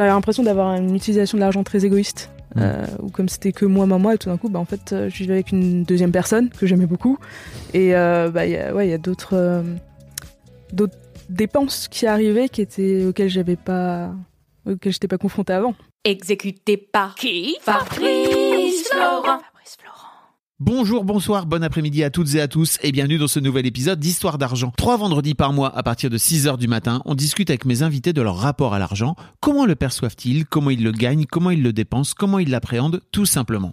J'avais l'impression d'avoir une utilisation de l'argent très égoïste. Mm. Euh, ou comme c'était que moi, moi, moi, et tout d'un coup, bah, en fait, euh, je vivais avec une deuxième personne que j'aimais beaucoup. Et euh, bah, il y a, ouais, y a d'autres, euh, d'autres dépenses qui arrivaient qui étaient, auxquelles j'avais pas, auxquelles j'étais pas confrontée avant. Exécuté par qui? Fabrice Florent. Bonjour, bonsoir, bon après-midi à toutes et à tous et bienvenue dans ce nouvel épisode d'Histoire d'argent. Trois vendredis par mois à partir de 6h du matin, on discute avec mes invités de leur rapport à l'argent, comment le perçoivent-ils, comment ils le gagnent, comment ils le dépensent, comment ils l'appréhendent, tout simplement.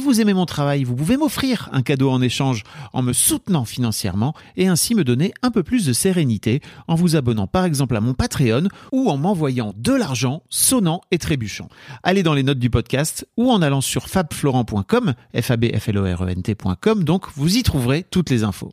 Vous aimez mon travail, vous pouvez m'offrir un cadeau en échange en me soutenant financièrement et ainsi me donner un peu plus de sérénité en vous abonnant par exemple à mon Patreon ou en m'envoyant de l'argent sonnant et trébuchant. Allez dans les notes du podcast ou en allant sur fabflorent.com, f a e donc vous y trouverez toutes les infos.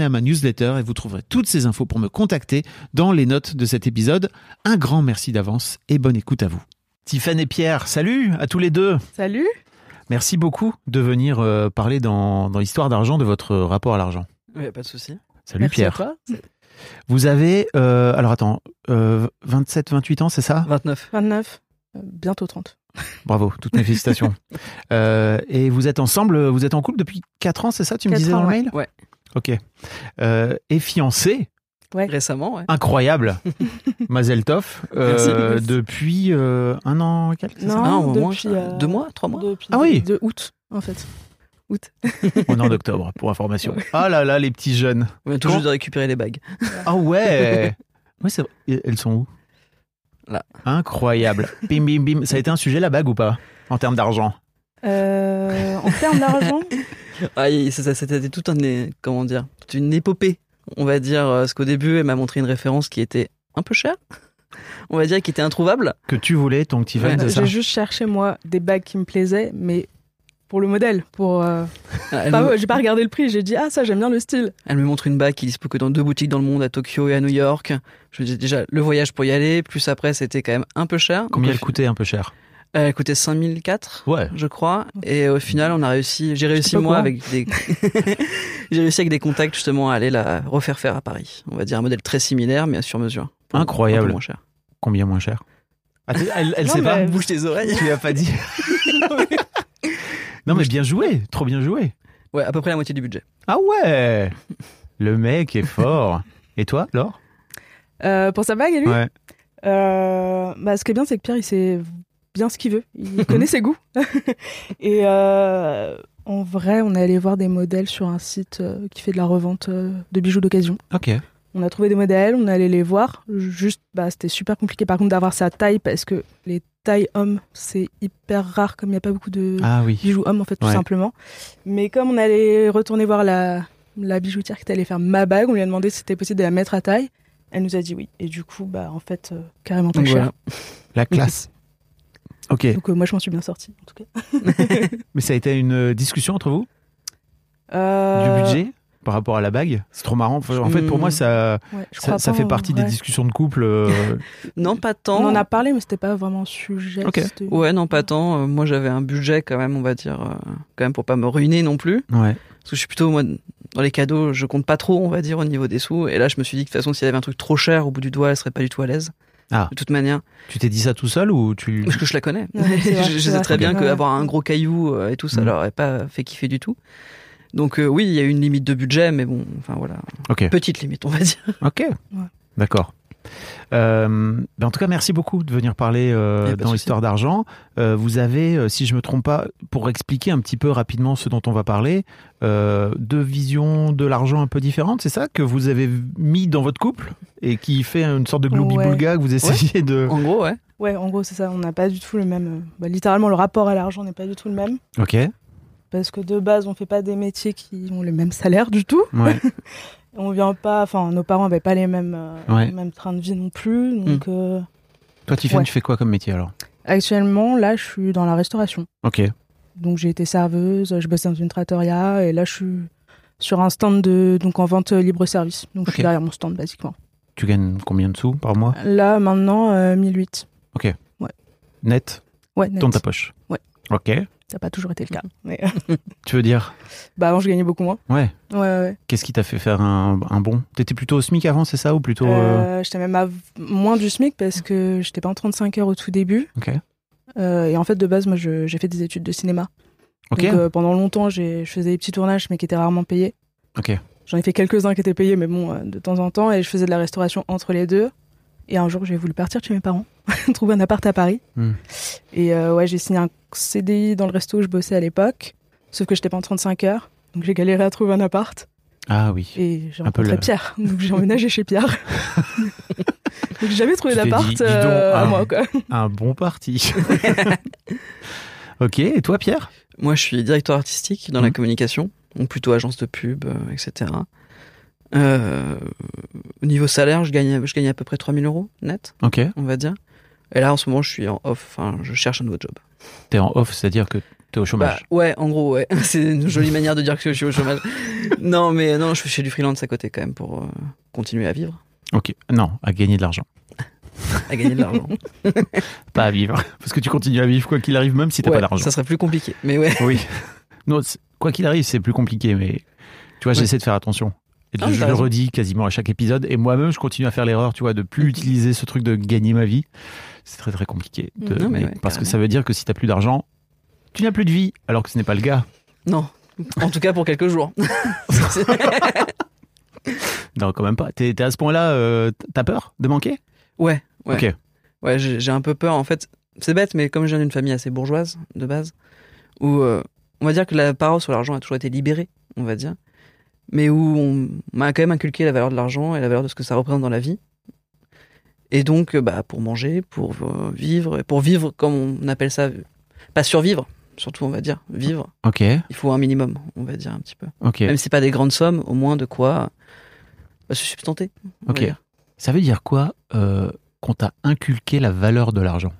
à ma newsletter et vous trouverez toutes ces infos pour me contacter dans les notes de cet épisode. Un grand merci d'avance et bonne écoute à vous. Tiffany et Pierre, salut à tous les deux. Salut Merci beaucoup de venir euh, parler dans, dans l'histoire d'argent de votre rapport à l'argent. Ouais, pas de souci. Salut Merci Pierre. à toi. Vous avez, euh, alors attends, euh, 27, 28 ans, c'est ça? 29. 29, euh, bientôt 30. Bravo, toutes mes félicitations. Euh, et vous êtes ensemble, vous êtes en couple depuis 4 ans, c'est ça Tu me disais dans ans, le ouais. mail? Ouais. Ok. Euh, et fiancé, Ouais. Récemment, ouais. incroyable. Mazel tov. euh, depuis euh, un an quelques, Non, Ah, moins, depuis, ça- euh, deux mois, trois mois. Depuis Ah oui. de août, en fait. Août. On est en octobre, pour information. Ah là là, les petits jeunes. On vient juste de récupérer les bagues. Ah ouais Ouais, c'est vrai. Et Elles sont où Là. Incroyable. Bim, bim, bim. Ça a été un sujet, la bague, ou pas? En termes d'argent? Euh, en termes d'argent, Ah, c'était tout un, comment dire, toute une épopée, on va dire, euh, parce qu'au début, elle m'a montré une référence qui était un peu chère. On va dire qui était introuvable. Que tu voulais, ton petit Ouais, fan, j'ai juste cherché, moi, des bagues qui me plaisaient, mais pour le modèle. Pour, euh, pas- me, j'ai pas regardé le prix, j'ai dit, ah, ça, j'aime bien le style. elle me montre une bague qui dispo que dans deux boutiques dans le monde, à Tokyo et à New York. Je me dis déjà, le voyage pour y aller, plus après, c'était quand même un peu cher. Combien Donc, elle coûtait un peu cher? Elle coûtait 5004. Ouais. je crois. Et au final, on a réussi. J'ai réussi pas moi avec des. j'ai réussi avec des contacts justement à aller la refaire faire à Paris. On va dire un modèle très similaire, mais sur mesure. Pour- Incroyable. Un peu moins cher. Combien moins cher Ah, Elle, elle Non, sait pas mais- Bouge tes oreilles. Tu lui as pas dit Non, mais bien joué. Trop bien joué. Ouais, à peu près la moitié du budget. Ah ouais Le mec est fort. Et toi, Laure? Euh, pour sa bague, et lui Ouais. Euh, bah, ce qui est bien, c'est que Pierre, il sait bien ce qu'il veut. Il connaît ses goûts. Et euh, en vrai, on est allé voir des modèles sur un site euh, qui fait de la revente euh, de bijoux d'occasion. Ok. On a trouvé des modèles, on est allé les voir. Juste, bah, c'était super compliqué par contre d'avoir sa taille parce que les tailles hommes, c'est hyper rare comme il n'y a pas beaucoup de Ah oui. bijoux hommes en fait, tout Ouais. simplement. Mais comme on allait retourner voir la, la bijoutière qui était allée faire ma bague, on lui a demandé si c'était possible de la mettre à taille. Elle nous a dit oui. Et du coup, bah, en fait, euh, carrément pas cher. voilà. La classe. Ok. Donc euh, moi, je m'en suis bien sortie, en tout cas. Mais ça a été une discussion entre vous? Euh, Du budget par rapport à la bague? C'est trop marrant. En fait, pour Hmm. moi, ça, Ouais, je ça, ça fait partie des ouais. discussions de couple. euh, Non, pas tant. On en a parlé, mais c'était pas vraiment sujet. Ok. c'était- Ouais, non, pas tant. Euh, moi, j'avais un budget quand même, on va dire, euh, quand même pour pas me ruiner non plus. Ouais. Parce que je suis plutôt, moi, dans les cadeaux, je compte pas trop, on va dire, au niveau des sous. Et là, je me suis dit que de toute façon, s'il y avait un truc trop cher au bout du doigt, elle serait pas du tout à l'aise. Ah. De toute manière. Tu t'es dit ça tout seul ou tu Parce que je la connais. Ouais, vrai, je sais vrai. très bien qu'avoir un gros caillou euh, et tout, ça Mm. leur aurait pas fait kiffer du tout. Donc, euh, oui, il y a une limite de budget, mais bon, enfin voilà. Ok. Petite limite, on va dire. Ok. D'accord. Euh, ben, en tout cas, merci beaucoup de venir parler euh, dans souci. l'histoire d'argent. Euh, vous avez, si je me trompe pas, pour expliquer un petit peu rapidement ce dont on va parler, euh, deux visions de l'argent un peu différentes. C'est ça que vous avez mis dans votre couple et qui fait une sorte de gloubi-boulga que vous essayez de. En gros, ouais. Ouais, en gros, c'est ça. On n'a pas du tout le même. bah, littéralement, le rapport à l'argent n'est pas du tout le même. Ok. Parce que de base, on fait pas des métiers qui ont le même salaire du tout. Ouais. On vient pas. Enfin, nos parents n'avaient pas les mêmes, euh, Ouais. les mêmes trains de vie non plus. Donc, euh, Toi, Tiffany, Ouais. tu fais quoi comme métier alors? Actuellement, là, je suis dans la restauration. Ok. Donc, j'ai été serveuse, je bossais dans une trattoria et là, je suis sur un stand de donc en vente libre-service. Donc, je Ok. suis derrière mon stand, basiquement. Tu gagnes combien de sous par mois? Là, maintenant, euh, 1008. Net? Ouais, net. dans ta poche? Ouais. Ok. Ça n'a pas toujours été le cas. Mais, Tu veux dire bah, avant, je gagnais beaucoup moins. Ouais. Ouais. Qu'est-ce qui t'a fait faire un, un bond? T'étais plutôt au SMIC avant, c'est ça Ou plutôt. euh, Euh, j'étais même à moins du SMIC parce que j'étais pas en 35 heures au tout début. Ok. Euh, et en fait, de base, moi, je- j'ai fait des études de cinéma. Ok. Donc, euh, pendant longtemps, j'ai- je faisais des petits tournages, mais qui étaient rarement payés. Ok. J'en ai fait quelques-uns qui étaient payés, mais bon, euh, de temps en temps. Et je faisais de la restauration entre les deux. Et un jour, j'ai voulu partir chez mes parents, trouver un appart à Paris. Hmm. Et euh, ouais, j'ai signé un CDI dans le resto où je bossais à l'époque. Sauf que j'étais pas en 35 heures. Donc, j'ai galéré à trouver un appart. Ah oui. Et j'ai rencontré le- Pierre. Donc, j'ai emménagé chez Pierre. donc, j'ai jamais trouvé d'appart euh, à moi, quoi. Un bon parti. ok. Et toi, Pierre? Moi, je suis directeur artistique dans la Mhm. communication, donc plutôt agence de pub, euh, etc. Euh, au niveau salaire, je gagne, je gagne à peu près 3000 euros net, on va dire. Et là, en ce moment, je suis en off, enfin, je cherche un nouveau job. T'es en off, c'est-à-dire que t'es au Bah, chômage. ouais, en gros, ouais. C'est une jolie manière de dire que je suis au chômage. non, mais non, je fais du freelance à côté quand même pour euh, continuer à vivre, Ok. Non, à gagner de l'argent. à gagner de l'argent. Pas à vivre. Parce que tu continues à vivre quoi qu'il arrive, même si t'as Ouais, pas d'argent. ça serait plus compliqué. Mais ouais. Oui. Non, quoi qu'il arrive, c'est plus compliqué, mais tu vois, Ouais. j'essaie de faire attention. Et Ah, je le redis quasiment à chaque épisode. Et moi-même, je continue à faire l'erreur, tu vois, de plus utiliser ce truc de gagner ma vie. C'est très très compliqué. de- Non, mais mais ouais, parce que ça veut dire que si t'as plus d'argent, tu n'as plus de vie, alors que ce n'est pas le cas. Non. En tout cas, pour quelques jours. Non, quand même pas. T'es à ce point-là, euh, t'as peur de manquer? Ouais, ouais. Ouais, j'ai j'ai un peu peur. En fait, c'est bête, mais comme je viens d'une famille assez bourgeoise, de base, où euh, on va dire que la parole sur l'argent a toujours été libérée, on va dire, mais où on m'a quand même inculqué la valeur de l'argent et la valeur de ce que ça représente dans la vie. Et donc, euh, bah, pour manger, pour euh, vivre, et pour vivre, comme on appelle ça, pas survivre, surtout, on va dire, vivre, Ok, il faut un minimum, on va dire un petit peu. ok. Même si c'est pas des grandes sommes, au moins de quoi bah, se substanter. on va Ok. dire. Ça veut dire quoi euh, qu'on t'a inculqué la valeur de l'argent?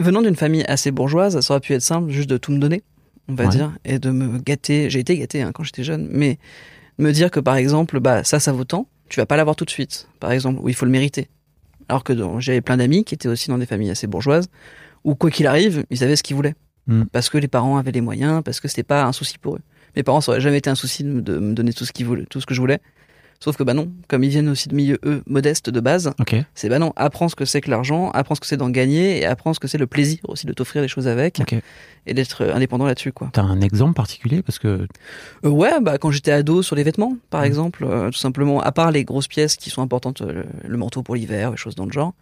Venant d'une famille assez bourgeoise, ça aurait pu être simple juste de tout me donner, on va Ouais. dire, et de me gâter. J'ai été gâté hein, quand j'étais jeune, mais me dire que par exemple, bah ça, ça vaut tant, tu vas pas l'avoir tout de suite, par exemple, où il faut le mériter. Alors que j'avais plein d'amis qui étaient aussi dans des familles assez bourgeoises, où quoi qu'il arrive, ils savaient ce qu'ils voulaient. Hmm. Parce que les parents avaient les moyens, parce que c'était pas un souci pour eux. Mes parents, ça aurait jamais été un souci de me, de me donner tout ce qu'ils voulaient, tout ce que je voulais. Sauf que bah non, comme ils viennent aussi de milieux, eux, modestes de base, Ok. c'est bah non, apprends ce que c'est que l'argent, apprends ce que c'est d'en gagner et apprends ce que c'est le plaisir aussi de t'offrir des choses avec Ok. et d'être euh, indépendant là-dessus quoi. T'as un exemple particulier parce que Euh, ouais, bah quand j'étais ado sur les vêtements par Mhm. exemple, euh, tout simplement à part les grosses pièces qui sont importantes euh, le, le manteau pour l'hiver, les choses dans le genre.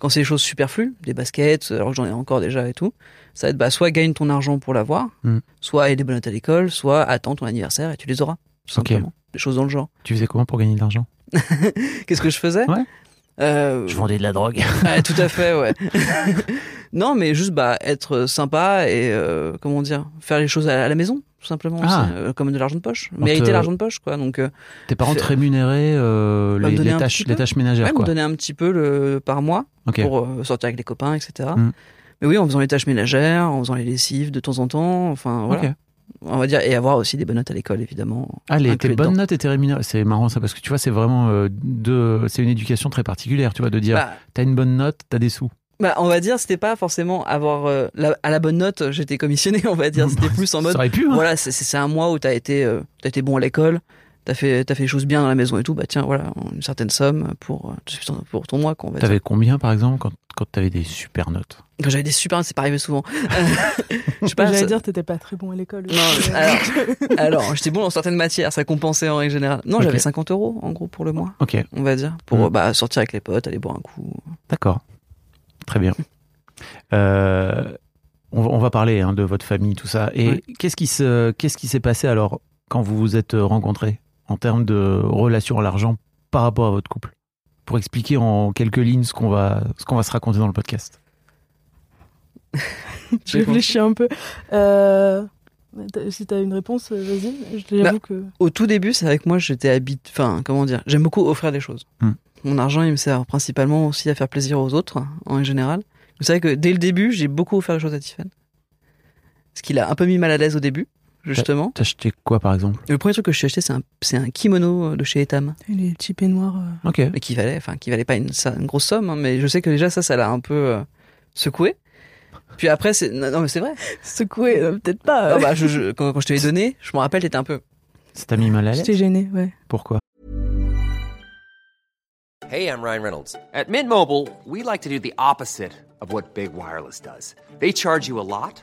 Quand c'est des choses superflues, des baskets, alors que j'en ai encore déjà et tout, ça va être bah soit gagne ton argent pour l'avoir, Mhm. soit aille des bonnes notes à l'école, soit attends ton anniversaire et tu les auras. Tout Ok. simplement. Des choses dans le genre. tu faisais comment pour gagner de l'argent Qu'est-ce que je faisais Ouais. Euh, vendais de la drogue. Ouais, tout à fait, ouais. non, mais juste bah être sympa et euh, comment dire, faire les choses à, la maison, tout simplement, Ah. aussi, euh, comme de l'argent de poche, On mériter te- l'argent de poche, quoi. Donc, euh, Tes parents te rémunéraient euh, me les, les tâches, les tâches ménagères, ouais, me quoi. donner un petit peu le par mois pour euh, sortir avec les copains, etc. Mm. Mais oui, en faisant les tâches ménagères, en faisant les lessives de temps en temps, enfin voilà. On va dire, et avoir aussi des bonnes notes à l'école, évidemment. Ah, les, tes bonnes notes étaient rémunérées. C'est marrant ça, parce que tu vois, c'est vraiment euh, de, c'est une éducation très particulière, tu vois, de dire, Bah, t'as une bonne note, t'as des sous. bah, on va dire, c'était pas forcément avoir euh, la- à la bonne note, j'étais commissionné, on va dire. C'était plus en mode, Ça aurait pu, hein. voilà, c'est- un mois où t'as été, euh, t'as été bon à l'école, t'as fait, t'as fait les choses bien à la maison et tout, bah tiens, voilà, une certaine somme pour, euh, pour ton mois, qu'on va dire. T'avais combien, par exemple, quand, quand t'avais des super notes? Quand j'avais des super notes, c'est pas arrivé souvent. Euh, je sais pas, J'allais ça- dire, t'étais pas très bon à l'école. Non, alors, alors j'étais bon dans certaines matières, ça compensait en règle générale. Non, j'avais 50 euros en gros pour le mois, Ok, on va dire, pour Mm. bah, sortir avec les potes, aller boire un coup. d'accord. Très bien. Euh, on, va- on va parler hein, de votre famille, tout ça. Et qu'est-ce qui se, qu'est-ce qui s'est passé alors quand vous vous êtes rencontrés? En termes de relation à l'argent par rapport à votre couple Pour expliquer en quelques lignes ce qu'on va, ce qu'on va se raconter dans le podcast. Je réfléchis un peu. Euh, Si t'as une réponse, vas-y. Je- J'avoue que. Au tout début, c'est avec moi, j'étais habite, enfin, comment dire, j'aime beaucoup offrir des choses. Mm. Mon argent, il me sert principalement aussi à faire plaisir aux autres, en général. Vous savez que dès le début, j'ai beaucoup offert des choses à Tiffany. Ce qui l'a un peu mis mal à l'aise au début, justement. T'as acheté quoi, par exemple? Le premier truc que je suis acheté, c'est un, c'est un kimono de chez Etam. Les petits peignoirs. euh, Ok. mais qui valait, enfin, qui valait pas une, ça- une grosse somme, hein, mais je sais que déjà ça, ça l'a un peu euh, secoué. Puis après, c'est, non, non, mais c'est vrai. Secoué, euh, peut-être pas. Ah euh. bah, je, je- quand, quand je te l'ai donné, je me rappelle, t'étais un peu. Ça t'a mis mal à l'aise? J'étais gênée, ouais. Pourquoi? Hey, I'm Ryan Reynolds. At Mint Mobile, we like to do the opposite of what Big Wireless does. They charge you a lot,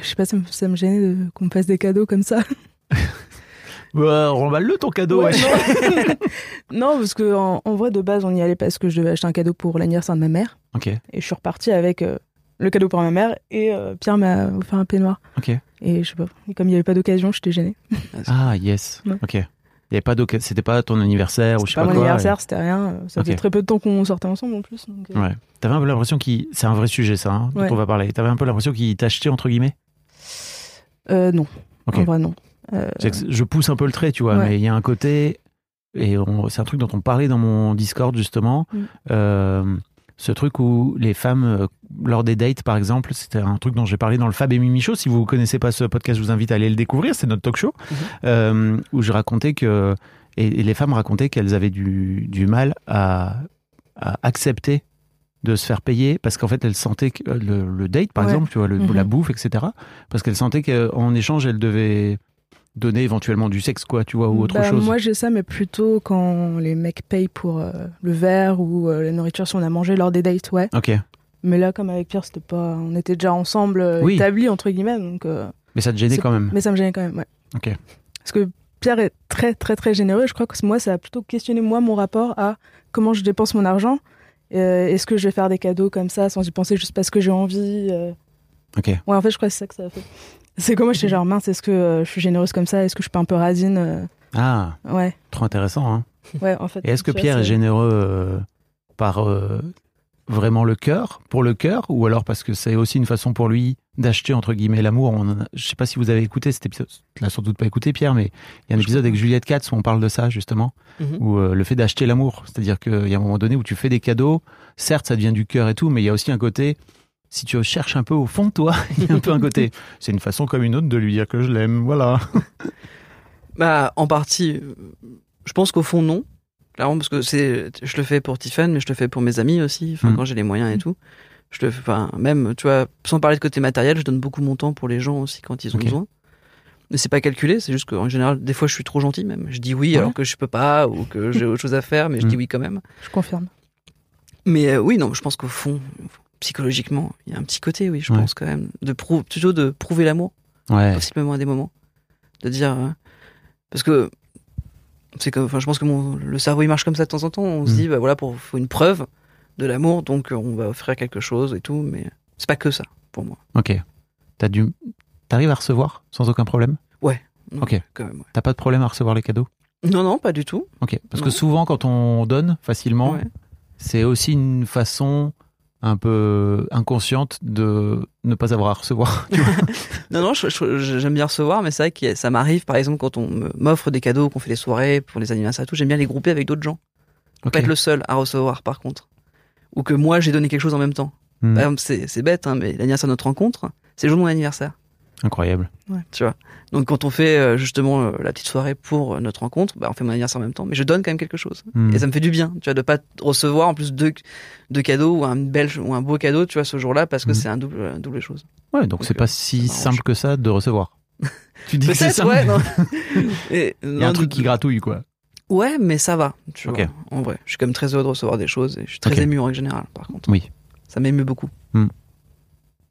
Je sais pas, ça me, ça me gênait de- qu'on me fasse des cadeaux comme ça. bah, Remballe-le ton cadeau, Ouais, ouais. non. non, parce que en, en vrai, de base, on y allait parce que je devais acheter un cadeau pour l'anniversaire de ma mère. Ok, Et je suis repartie avec euh, le cadeau pour ma mère et euh, Pierre m'a offert un peignoir. ok. Et je sais pas, et comme il n'y avait pas d'occasion, j'étais gênée. Ah, yes. Ouais. Ok. Il y avait pas C'était pas ton anniversaire ou je sais Pas pas, mon quoi. anniversaire, c'était rien. Ça faisait Ok. très peu de temps qu'on sortait ensemble en plus. donc, et- euh, Ouais. T'avais un peu l'impression qu'il. C'est un vrai sujet, ça, hein, dont Ouais. on va parler. T'avais un peu l'impression qu'il t'achetait, entre guillemets? Euh, non, en vrai, non. Euh, Je pousse un peu le trait, tu vois, Ouais. mais il y a un côté. Et c'est un truc dont on parlait dans mon Discord, justement. Mm. Euh, ce truc où les femmes, euh, lors des dates, par exemple, c'était un truc dont j'ai parlé dans le Fab et Mimi Show. Si vous ne connaissez pas ce podcast, je vous invite à aller le découvrir. C'est notre talk show. Mhm. Euh, où je racontais que. Et, et les femmes racontaient qu'elles avaient du, du mal à, à accepter de se faire payer parce qu'en fait elles sentaient que euh, le, le date par Ouais. exemple tu vois le- Mhm. la bouffe etc parce qu'elles sentaient qu'en échange elles devaient donner éventuellement du sexe quoi tu vois ou autre bah, chose Moi, j'ai ça, mais plutôt quand les mecs payent pour euh, le verre ou euh, la nourriture si on a mangé lors des dates, ouais. ok Mais là, comme avec Pierre, c'était pas. On était déjà ensemble, euh, Oui. établis, entre guillemets, donc. mais ça te gênait quand même Mais ça me gênait quand même, ouais. ok Parce que Pierre est très, très, très généreux. Je crois que moi, ça a plutôt questionné, moi, mon rapport à comment je dépense mon argent. Euh, Est-ce que je vais faire des cadeaux comme ça sans y penser juste parce que j'ai envie euh? ok Ouais, en fait, je crois que c'est ça que ça a fait. C'est comme moi, j'étais genre, mince, est-ce que euh, je suis généreuse comme ça? Est-ce que je suis pas un peu radine ah Ouais, trop intéressant hein. ouais, en fait. et est-ce que Pierre est généreux par vraiment le cœur pour le cœur ou alors parce que c'est aussi une façon pour lui d'acheter entre guillemets l'amour a- je sais pas si vous avez écouté cet épisode tu l'as sans doute pas écouté Pierre mais il y a un Je épisode avec Juliette Katz où on parle de ça justement Mhm. ou euh, le fait d'acheter l'amour. C'est-à-dire qu'il y a un moment donné où tu fais des cadeaux, certes ça devient du cœur et tout, mais il y a aussi un côté, si tu cherches un peu au fond de toi, il y a un peu un côté. C'est une façon comme une autre de lui dire que je l'aime, voilà. Bah, en partie, euh, je pense qu'au fond, non. Clairement, parce que c'est, je le fais pour Tiffany, mais je le fais pour mes amis aussi, enfin, Mm. quand j'ai les moyens et tout. Je le fais, enfin, même, tu vois, sans parler de côté matériel, je donne beaucoup mon temps pour les gens aussi quand ils ont besoin. Mais c'est pas calculé, c'est juste qu'en général, des fois, je suis trop gentil même. Je dis oui Ouais. alors que je peux pas ou que j'ai autre chose à faire, mais je dis Mm. oui quand même. Je confirme. Mais euh, oui, non, je pense qu'au fond, psychologiquement, il y a un petit côté, oui, je Ouais. pense quand même, de prou- plutôt de prouver l'amour, Ouais. possiblement à des moments, de dire, euh, parce que c'est que, enfin, je pense que mon, le cerveau il marche comme ça de temps en temps. On se Mm. dit, bah voilà, pour faut une preuve de l'amour, donc euh, on va offrir quelque chose et tout, mais c'est pas que ça pour moi. Ok. T'as dû... T'arrives à recevoir sans aucun problème? Non, Ok. Quand même, ouais. T'as pas de problème à recevoir les cadeaux? Non, non, pas du tout. Ok. Parce que souvent, quand on donne facilement, Ouais. c'est aussi une façon un peu inconsciente de ne pas avoir à recevoir. Non, non, j'aime bien recevoir, mais c'est vrai que ça m'arrive, par exemple, quand on m'offre des cadeaux, qu'on fait des soirées pour les anniversaires et tout, j'aime bien les grouper avec d'autres gens. Ok. Pas être le seul à recevoir, par contre. Ou que moi, j'ai donné quelque chose en même temps. Par exemple, c'est c'est bête, hein, mais l'anniversaire de notre rencontre, c'est le jour de mon anniversaire. Incroyable. Tu vois. Donc, quand on fait euh, justement euh, la petite soirée pour euh, notre rencontre, bah, on fait mon anniversaire en même temps, mais je donne quand même quelque chose. Hmm. Et ça me fait du bien, tu vois, de pas recevoir en plus deux, deux cadeaux ou un bel ou un beau cadeau, tu vois, ce jour-là, parce que Mhm. c'est un double, un double chose. Ouais, donc c'est pas si simple que ça de recevoir. tu dis que c'est simple. ouais, non. Et, Il y a un truc qui gratouille, quoi. Ouais, mais ça va, tu Ok. vois. En vrai, je suis quand même très heureux de recevoir des choses et je suis très ému en règle générale, par contre. Oui. Ça m'émeut beaucoup.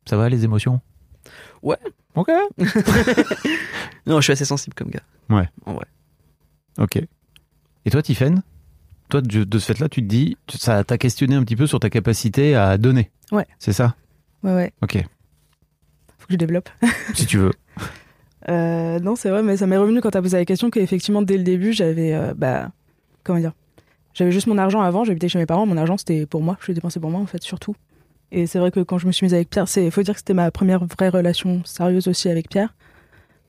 Ça va, les émotions? Ouais. Ok. Non, je suis assez sensible comme gars. Ouais. En vrai. Ok. Et toi, Tiffen? Toi, de, de ce fait-là, tu te dis, tu- ça t'a questionné un petit peu sur ta capacité à donner. Ouais. C'est ça? Ouais, ouais. Ok. Faut que je développe. si tu veux. Euh, non, c'est vrai, mais ça m'est revenu quand t'as posé la question qu'effectivement, dès le début, j'avais. euh, bah. Comment dire? J'avais juste mon argent avant, j'habitais chez mes parents, mon argent c'était pour moi, je le dépensais pour moi en fait, surtout. Et c'est vrai que quand je me suis mise avec Pierre, il faut dire que c'était ma première vraie relation sérieuse aussi avec Pierre.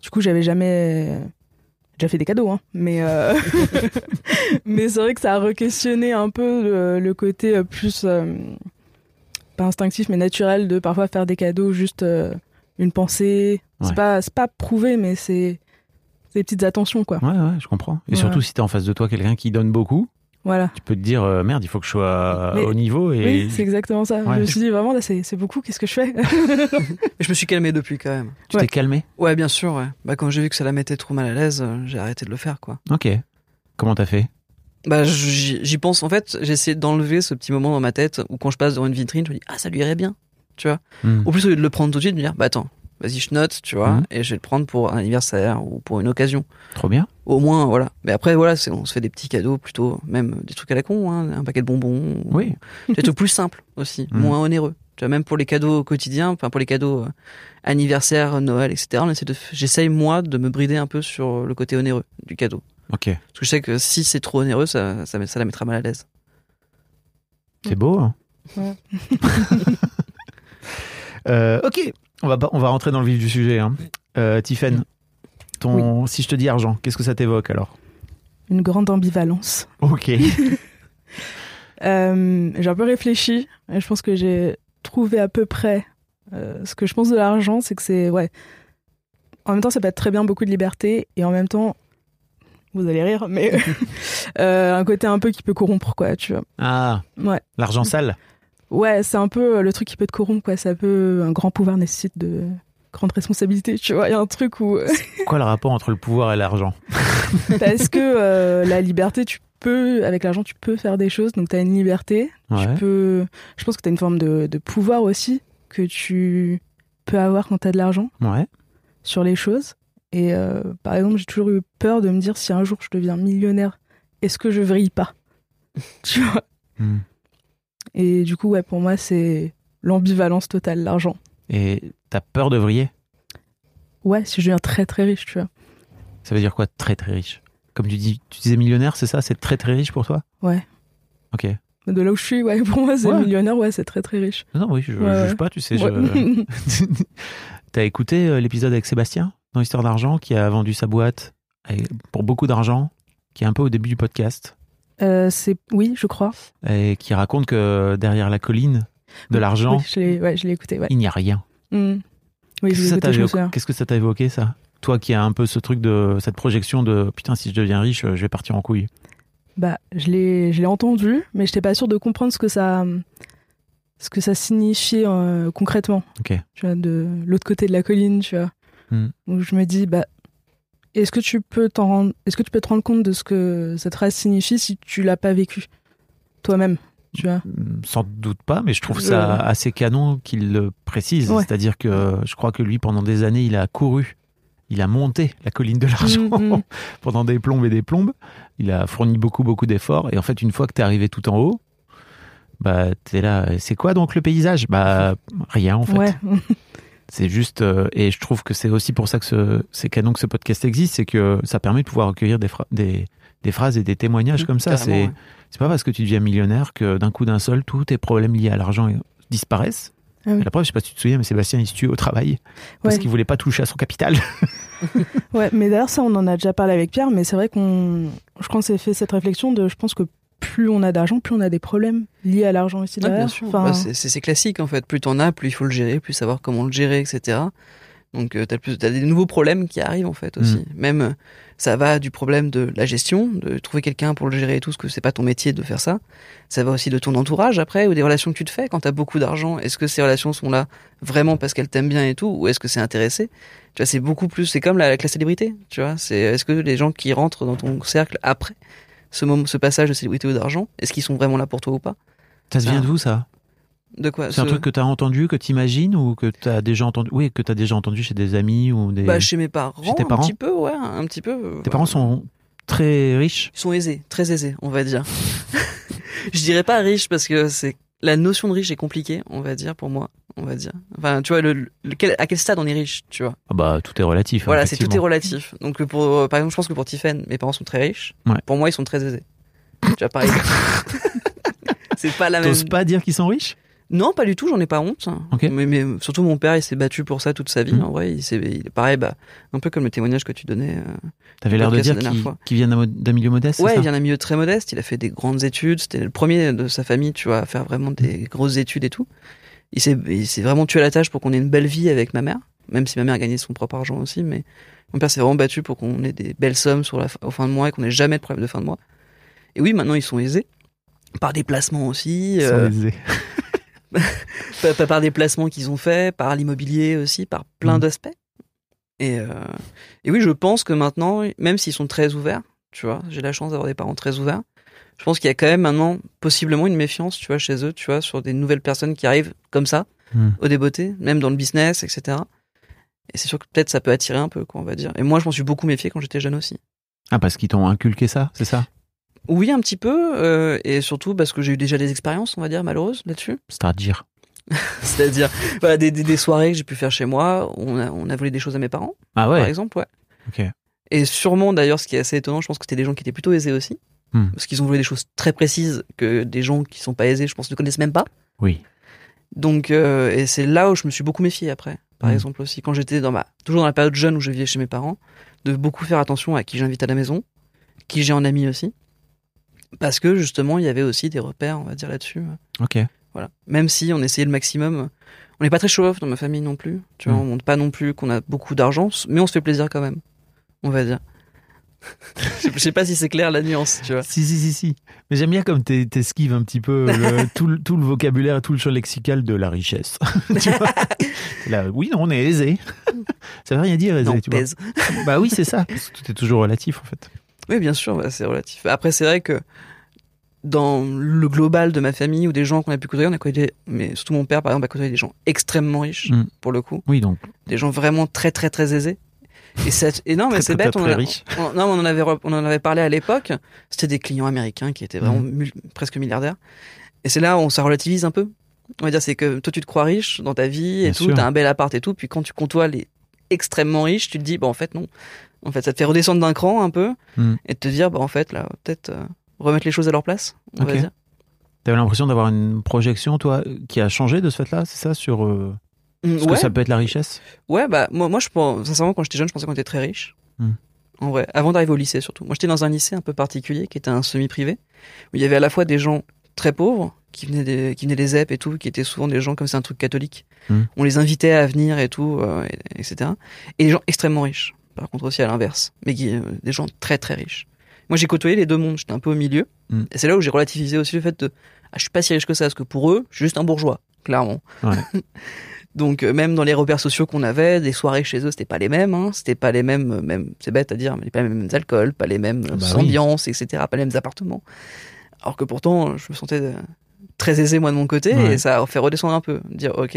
Du coup, j'avais jamais. j'ai déjà fait des cadeaux, hein, mais. euh, mais c'est vrai que ça a re-questionné un peu le, le côté euh, plus. euh, pas instinctif, mais naturel de parfois faire des cadeaux juste euh, une pensée. Ouais. C'est pas, c'est pas prouvé, mais c'est des petites attentions, quoi. Ouais, ouais, je comprends. Et Ouais. surtout, si t'as en face de toi quelqu'un qui donne beaucoup, Voilà. tu peux te dire, euh, merde, il faut que je sois Mais- au niveau. Et... Oui, c'est exactement ça. Ouais. Je me suis dit, vraiment, là, c'est c'est beaucoup, qu'est-ce que je fais? Je me suis calmé depuis quand même. tu Ouais. t'es calmé? Ouais, bien sûr, ouais. Bah, quand j'ai vu que ça la mettait trop mal à l'aise, euh, j'ai arrêté de le faire, quoi. Ok. Comment t'as fait? Bah, j'y pense. En fait, j'ai essayé d'enlever ce petit moment dans ma tête où quand je passe devant une vitrine, je me dis, ah, ça lui irait bien. Tu vois? Hmm. Au plus, au lieu de le prendre tout de suite, de me dire, bah, attends, vas-y, je note, tu vois, Mhm. et je vais le prendre pour un anniversaire ou pour une occasion. Trop bien. Au moins, voilà. Mais après, voilà, on se fait des petits cadeaux plutôt, même des trucs à la con, hein, un paquet de bonbons. Oui. Des trucs plus simples aussi, Mhm. moins onéreux. Tu vois, même pour les cadeaux quotidiens, enfin, pour les cadeaux euh, anniversaire, Noël, etc., j'essaye, moi, de me brider un peu sur le côté onéreux du cadeau. Ok. Parce que je sais que si c'est trop onéreux, ça, ça la mettra mal à l'aise. C'est beau. Hein Ouais. Euh, ok. On va, on va rentrer dans le vif du sujet. Hein. Euh, Tiffen, ton, si je te dis argent, qu'est-ce que ça t'évoque alors? Une grande ambivalence. Ok. Euh, j'ai un peu réfléchi et je pense que j'ai trouvé à peu près euh, ce que je pense de l'argent, c'est que c'est ouais. En même temps, ça peut être très bien beaucoup de liberté et en même temps, vous allez rire, mais euh, un côté un peu qui peut corrompre quoi, tu vois. Ah, Ouais, l'argent sale. Ouais, c'est un peu euh, le truc qui peut te corrompre quoi. Ça peut un grand pouvoir nécessite de grandes responsabilités, tu vois. Il y a un truc où Quoi le rapport entre le pouvoir et l'argent? Parce que euh, la liberté, tu peux avec l'argent, tu peux faire des choses, donc tu as une liberté. Ouais. Tu peux, je pense que tu as une forme de, de pouvoir aussi que tu peux avoir quand tu as de l'argent Ouais. sur les choses. Et euh, par exemple, j'ai toujours eu peur de me dire si un jour je deviens millionnaire, est-ce que je vrille pas? Tu vois? Hmm. Et du coup, ouais, pour moi, c'est l'ambivalence totale, l'argent. Et t'as peur de vriller? Ouais, si je deviens très très riche, tu vois. Ça veut dire quoi très très riche? Comme tu dis, tu disais millionnaire, c'est ça? C'est très très riche pour toi? Ouais. Ok. De là où je suis, ouais, pour moi, c'est Ouais. millionnaire, ouais, c'est très très riche. Non, oui, je Ouais, juge pas, tu sais. je-. T'as écouté euh, l'épisode avec Sébastien dans Histoire d'argent qui a vendu sa boîte pour beaucoup d'argent, qui est un peu au début du podcast Euh, c'est oui, je crois. et qui raconte que derrière la colline de l'argent, Oui, je l'ai ouais, je l'ai écouté, ouais. il n'y a rien. Oui, Qu'est-ce je que ça t'a je évoqué ça? Toi qui as un peu ce truc de cette projection de putain si je deviens riche, euh, je vais partir en couille. Bah, je l'ai, je l'ai entendu, mais j'étais pas sûre de comprendre ce que ça, ce que ça signifiait euh, concrètement. Ok. Tu vois, de l'autre côté de la colline, tu vois. Donc je me dis, bah, Est-ce que tu peux t'en rendre, est-ce que tu peux te rendre compte de ce que cette phrase signifie si tu l'as pas vécu toi-même tu vois? Sans doute pas, mais je trouve ça assez canon qu'il le précise. Ouais. C'est-à-dire que je crois que lui, pendant des années, il a couru, il a monté la colline de l'argent Mhm. pendant des plombes et des plombes. Il a fourni beaucoup, beaucoup d'efforts. Et en fait, une fois que tu es arrivé tout en haut, bah, tu es là. C'est quoi donc le paysage? Bah, rien en fait. Ouais. C'est juste, euh, et je trouve que c'est aussi pour ça que ce- c'est canon que ce podcast existe, c'est que ça permet de pouvoir recueillir des, phra- des, des phrases et des témoignages Mmh, comme ça. C'est ouais. c'est pas parce que tu deviens millionnaire que d'un coup d'un seul, tous tes problèmes liés à l'argent disparaissent. Ah oui. La preuve, je sais pas si tu te souviens, mais Sébastien, il se tue au travail parce Ouais. qu'il voulait pas toucher à son capital. Ouais, mais d'ailleurs, ça, on en a déjà parlé avec Pierre, mais c'est vrai qu'on. Je pense s'est fait cette réflexion de. Je pense que plus on a d'argent, plus on a des problèmes liés à l'argent aussi sûr. Enfin, Bah, c'est- c'est c'est classique en fait. Plus t'en as, plus il faut le gérer, plus savoir comment le gérer, etc. Donc euh, t'as des nouveaux problèmes qui arrivent en fait aussi. Même euh, ça va du problème de la gestion, de trouver quelqu'un pour le gérer et tout, parce que c'est pas ton métier de faire ça. Ça va aussi de ton entourage après ou des relations que tu te fais quand t'as beaucoup d'argent. Est-ce que ces relations sont là vraiment parce qu'elles t'aiment bien et tout, ou est-ce que c'est intéressé? Tu vois, c'est beaucoup plus. C'est comme la, avec la célébrité. Tu vois, c'est est-ce que les gens qui rentrent dans ton cercle après ce moment, ce passage de célébrité ou d'argent, est-ce qu'ils sont vraiment là pour toi ou pas? Ça se vient de vous, ça? De quoi? C'est un truc que tu as entendu, que tu imagines ou que tu as déjà entendu? Oui, que tu as déjà entendu chez des amis ou des. Bah, chez mes parents, Chez tes parents un petit peu, ouais, un petit peu. Tes parents sont très riches? Ils sont aisés, très aisés, on va dire. je dirais pas riches parce que c'est la notion de riche est compliquée, on va dire pour moi, on va dire. Enfin, tu vois, le, le- quel- à quel stade on est riche, tu vois. Ah bah, tout est relatif. Voilà, c'est tout est relatif. Donc euh, pour, euh, par exemple, je pense que pour Tiffen, mes parents sont très riches. Ouais. Pour moi, ils sont très aisés. tu vois, pareil. c'est pas la même. T'oses pas dire qu'ils sont riches? Non, pas du tout, j'en ai pas honte. Ok. Mais, mais surtout mon père, il s'est battu pour ça toute sa vie. Mhm. En vrai, il il est pareil, bah, un peu comme le témoignage que tu donnais. euh, T'avais l'air de dire qu'ils viennent d'un milieu modeste, Ouais, ça? il vient d'un milieu très modeste. Il a fait des grandes études. C'était le premier de sa famille, tu vois, à faire vraiment des grosses études et tout. Il s'est, vraiment tué à la tâche pour qu'on ait une belle vie avec ma mère, même si ma mère a gagné son propre argent aussi. Mais mon père s'est vraiment battu pour qu'on ait des belles sommes sur la, fin- au fin de mois et qu'on ait jamais de problème de fin de mois. Et oui, maintenant ils sont aisés par des placements aussi, Ils sont euh, aisés. par, des placements qu'ils ont faits, par l'immobilier aussi, par plein Mhm. d'aspects. Et, euh, et oui, je pense que maintenant, même s'ils sont très ouverts, tu vois, j'ai la chance d'avoir des parents très ouverts. Je pense qu'il y a quand même maintenant possiblement une méfiance, tu vois, chez eux, tu vois, sur des nouvelles personnes qui arrivent comme ça, Mhm. au débeauté, même dans le business, etc. Et c'est sûr que peut-être ça peut attirer un peu, quoi, on va dire. Et moi, je m'en suis beaucoup méfié quand j'étais jeune aussi. Ah, parce qu'ils t'ont inculqué ça, c'est ça? Oui, un petit peu, euh, et surtout parce que j'ai eu déjà des expériences, on va dire, malheureuses là-dessus. C'est-à-dire? C'est-à-dire voilà, des, des, des soirées que j'ai pu faire chez moi, on a, on a volé des choses à mes parents, Ah par ouais exemple, ouais. Ok. Et sûrement, d'ailleurs, ce qui est assez étonnant, je pense que c'était des gens qui étaient plutôt aisés aussi. Hmm. Parce qu'ils ont volé des choses très précises que des gens qui sont pas aisés, je pense, ne connaissent même pas. Oui. Donc, euh, et c'est là où je me suis beaucoup méfié après. Par Hmm. exemple aussi, quand j'étais dans ma, toujours dans la période jeune où je vivais chez mes parents, de beaucoup faire attention à qui j'invite à la maison, qui j'ai en ami aussi. Parce que justement, il y avait aussi des repères, on va dire, là-dessus. Ok. Voilà. Même si on essayait le maximum. On n'est pas très show-off dans ma famille non plus. Tu vois, Mm. on montre pas non plus qu'on a beaucoup d'argent, mais on se fait plaisir quand même. On va dire. Je sais- pas si c'est clair la nuance, tu vois. Si, si, si, si. Mais j'aime bien comme t'es- t'esquives un petit peu le- tout, le, tout le vocabulaire, tout le champ lexical de la richesse. tu vois Là, oui, non, on est aisé. Ça veut rien dire, aisé, Non, tu vois. pèse. Bah oui, c'est ça. parce que Tout est toujours relatif, en fait. Oui, bien sûr, bah, c'est relatif. Après, c'est vrai que dans le global de ma famille ou des gens qu'on a pu côtoyer, on a côtoyé, mais surtout mon père, par exemple, a côtoyé des gens extrêmement riches, Mm. pour le coup. Oui, donc. Des gens vraiment très, très, très aisés. Et, non, mais c'est bête, on, a- non, on en avait, on en avait parlé à l'époque. C'était des clients américains qui étaient vraiment mul- presque milliardaires. Et c'est là où on ça relativise un peu. On va dire, c'est que toi, tu te crois riche dans ta vie et Bien tout, t'as un bel appart et tout, puis quand tu côtoies les extrêmement riches, tu te dis, bah, en fait, non. En fait, ça te fait redescendre d'un cran un peu Mm. et te dire, bah, en fait, là, peut-être euh, remettre les choses à leur place, on va Ok. dire. T'avais l'impression d'avoir une projection, toi, qui a changé de ce fait-là, c'est ça, sur euh, Mm, ce ouais, que ça peut être la richesse ouais, bah, moi, moi, je pense, sincèrement, quand j'étais jeune, je pensais qu'on était très riche. Mm. En vrai, avant d'arriver au lycée surtout. Moi, j'étais dans un lycée un peu particulier qui était un semi-privé où il y avait à la fois des gens très pauvres qui venaient des, qui venaient des ZEP et tout, qui étaient souvent des gens comme c'est un truc catholique. Mm. On les invitait à venir et tout, euh, et- etc. Et des gens extrêmement riches. Par contre aussi à l'inverse, mais qui, euh, des gens très très riches. Moi, j'ai côtoyé les deux mondes. J'étais un peu au milieu. Mm. Et c'est là où j'ai relativisé aussi le fait de, ah, je suis pas si riche que ça, parce que pour eux, je suis juste un bourgeois, clairement. Ouais. Donc euh, même dans les repères sociaux qu'on avait, des soirées chez eux, c'était pas les mêmes. Hein. C'était pas les mêmes, euh, même c'est bête à dire, mais pas les mêmes alcools, pas les mêmes bah euh, oui. ambiances, etc. Pas les mêmes appartements. Alors que pourtant, je me sentais très aisé moi de mon côté Ouais. et ça a fait redescendre un peu, dire ok.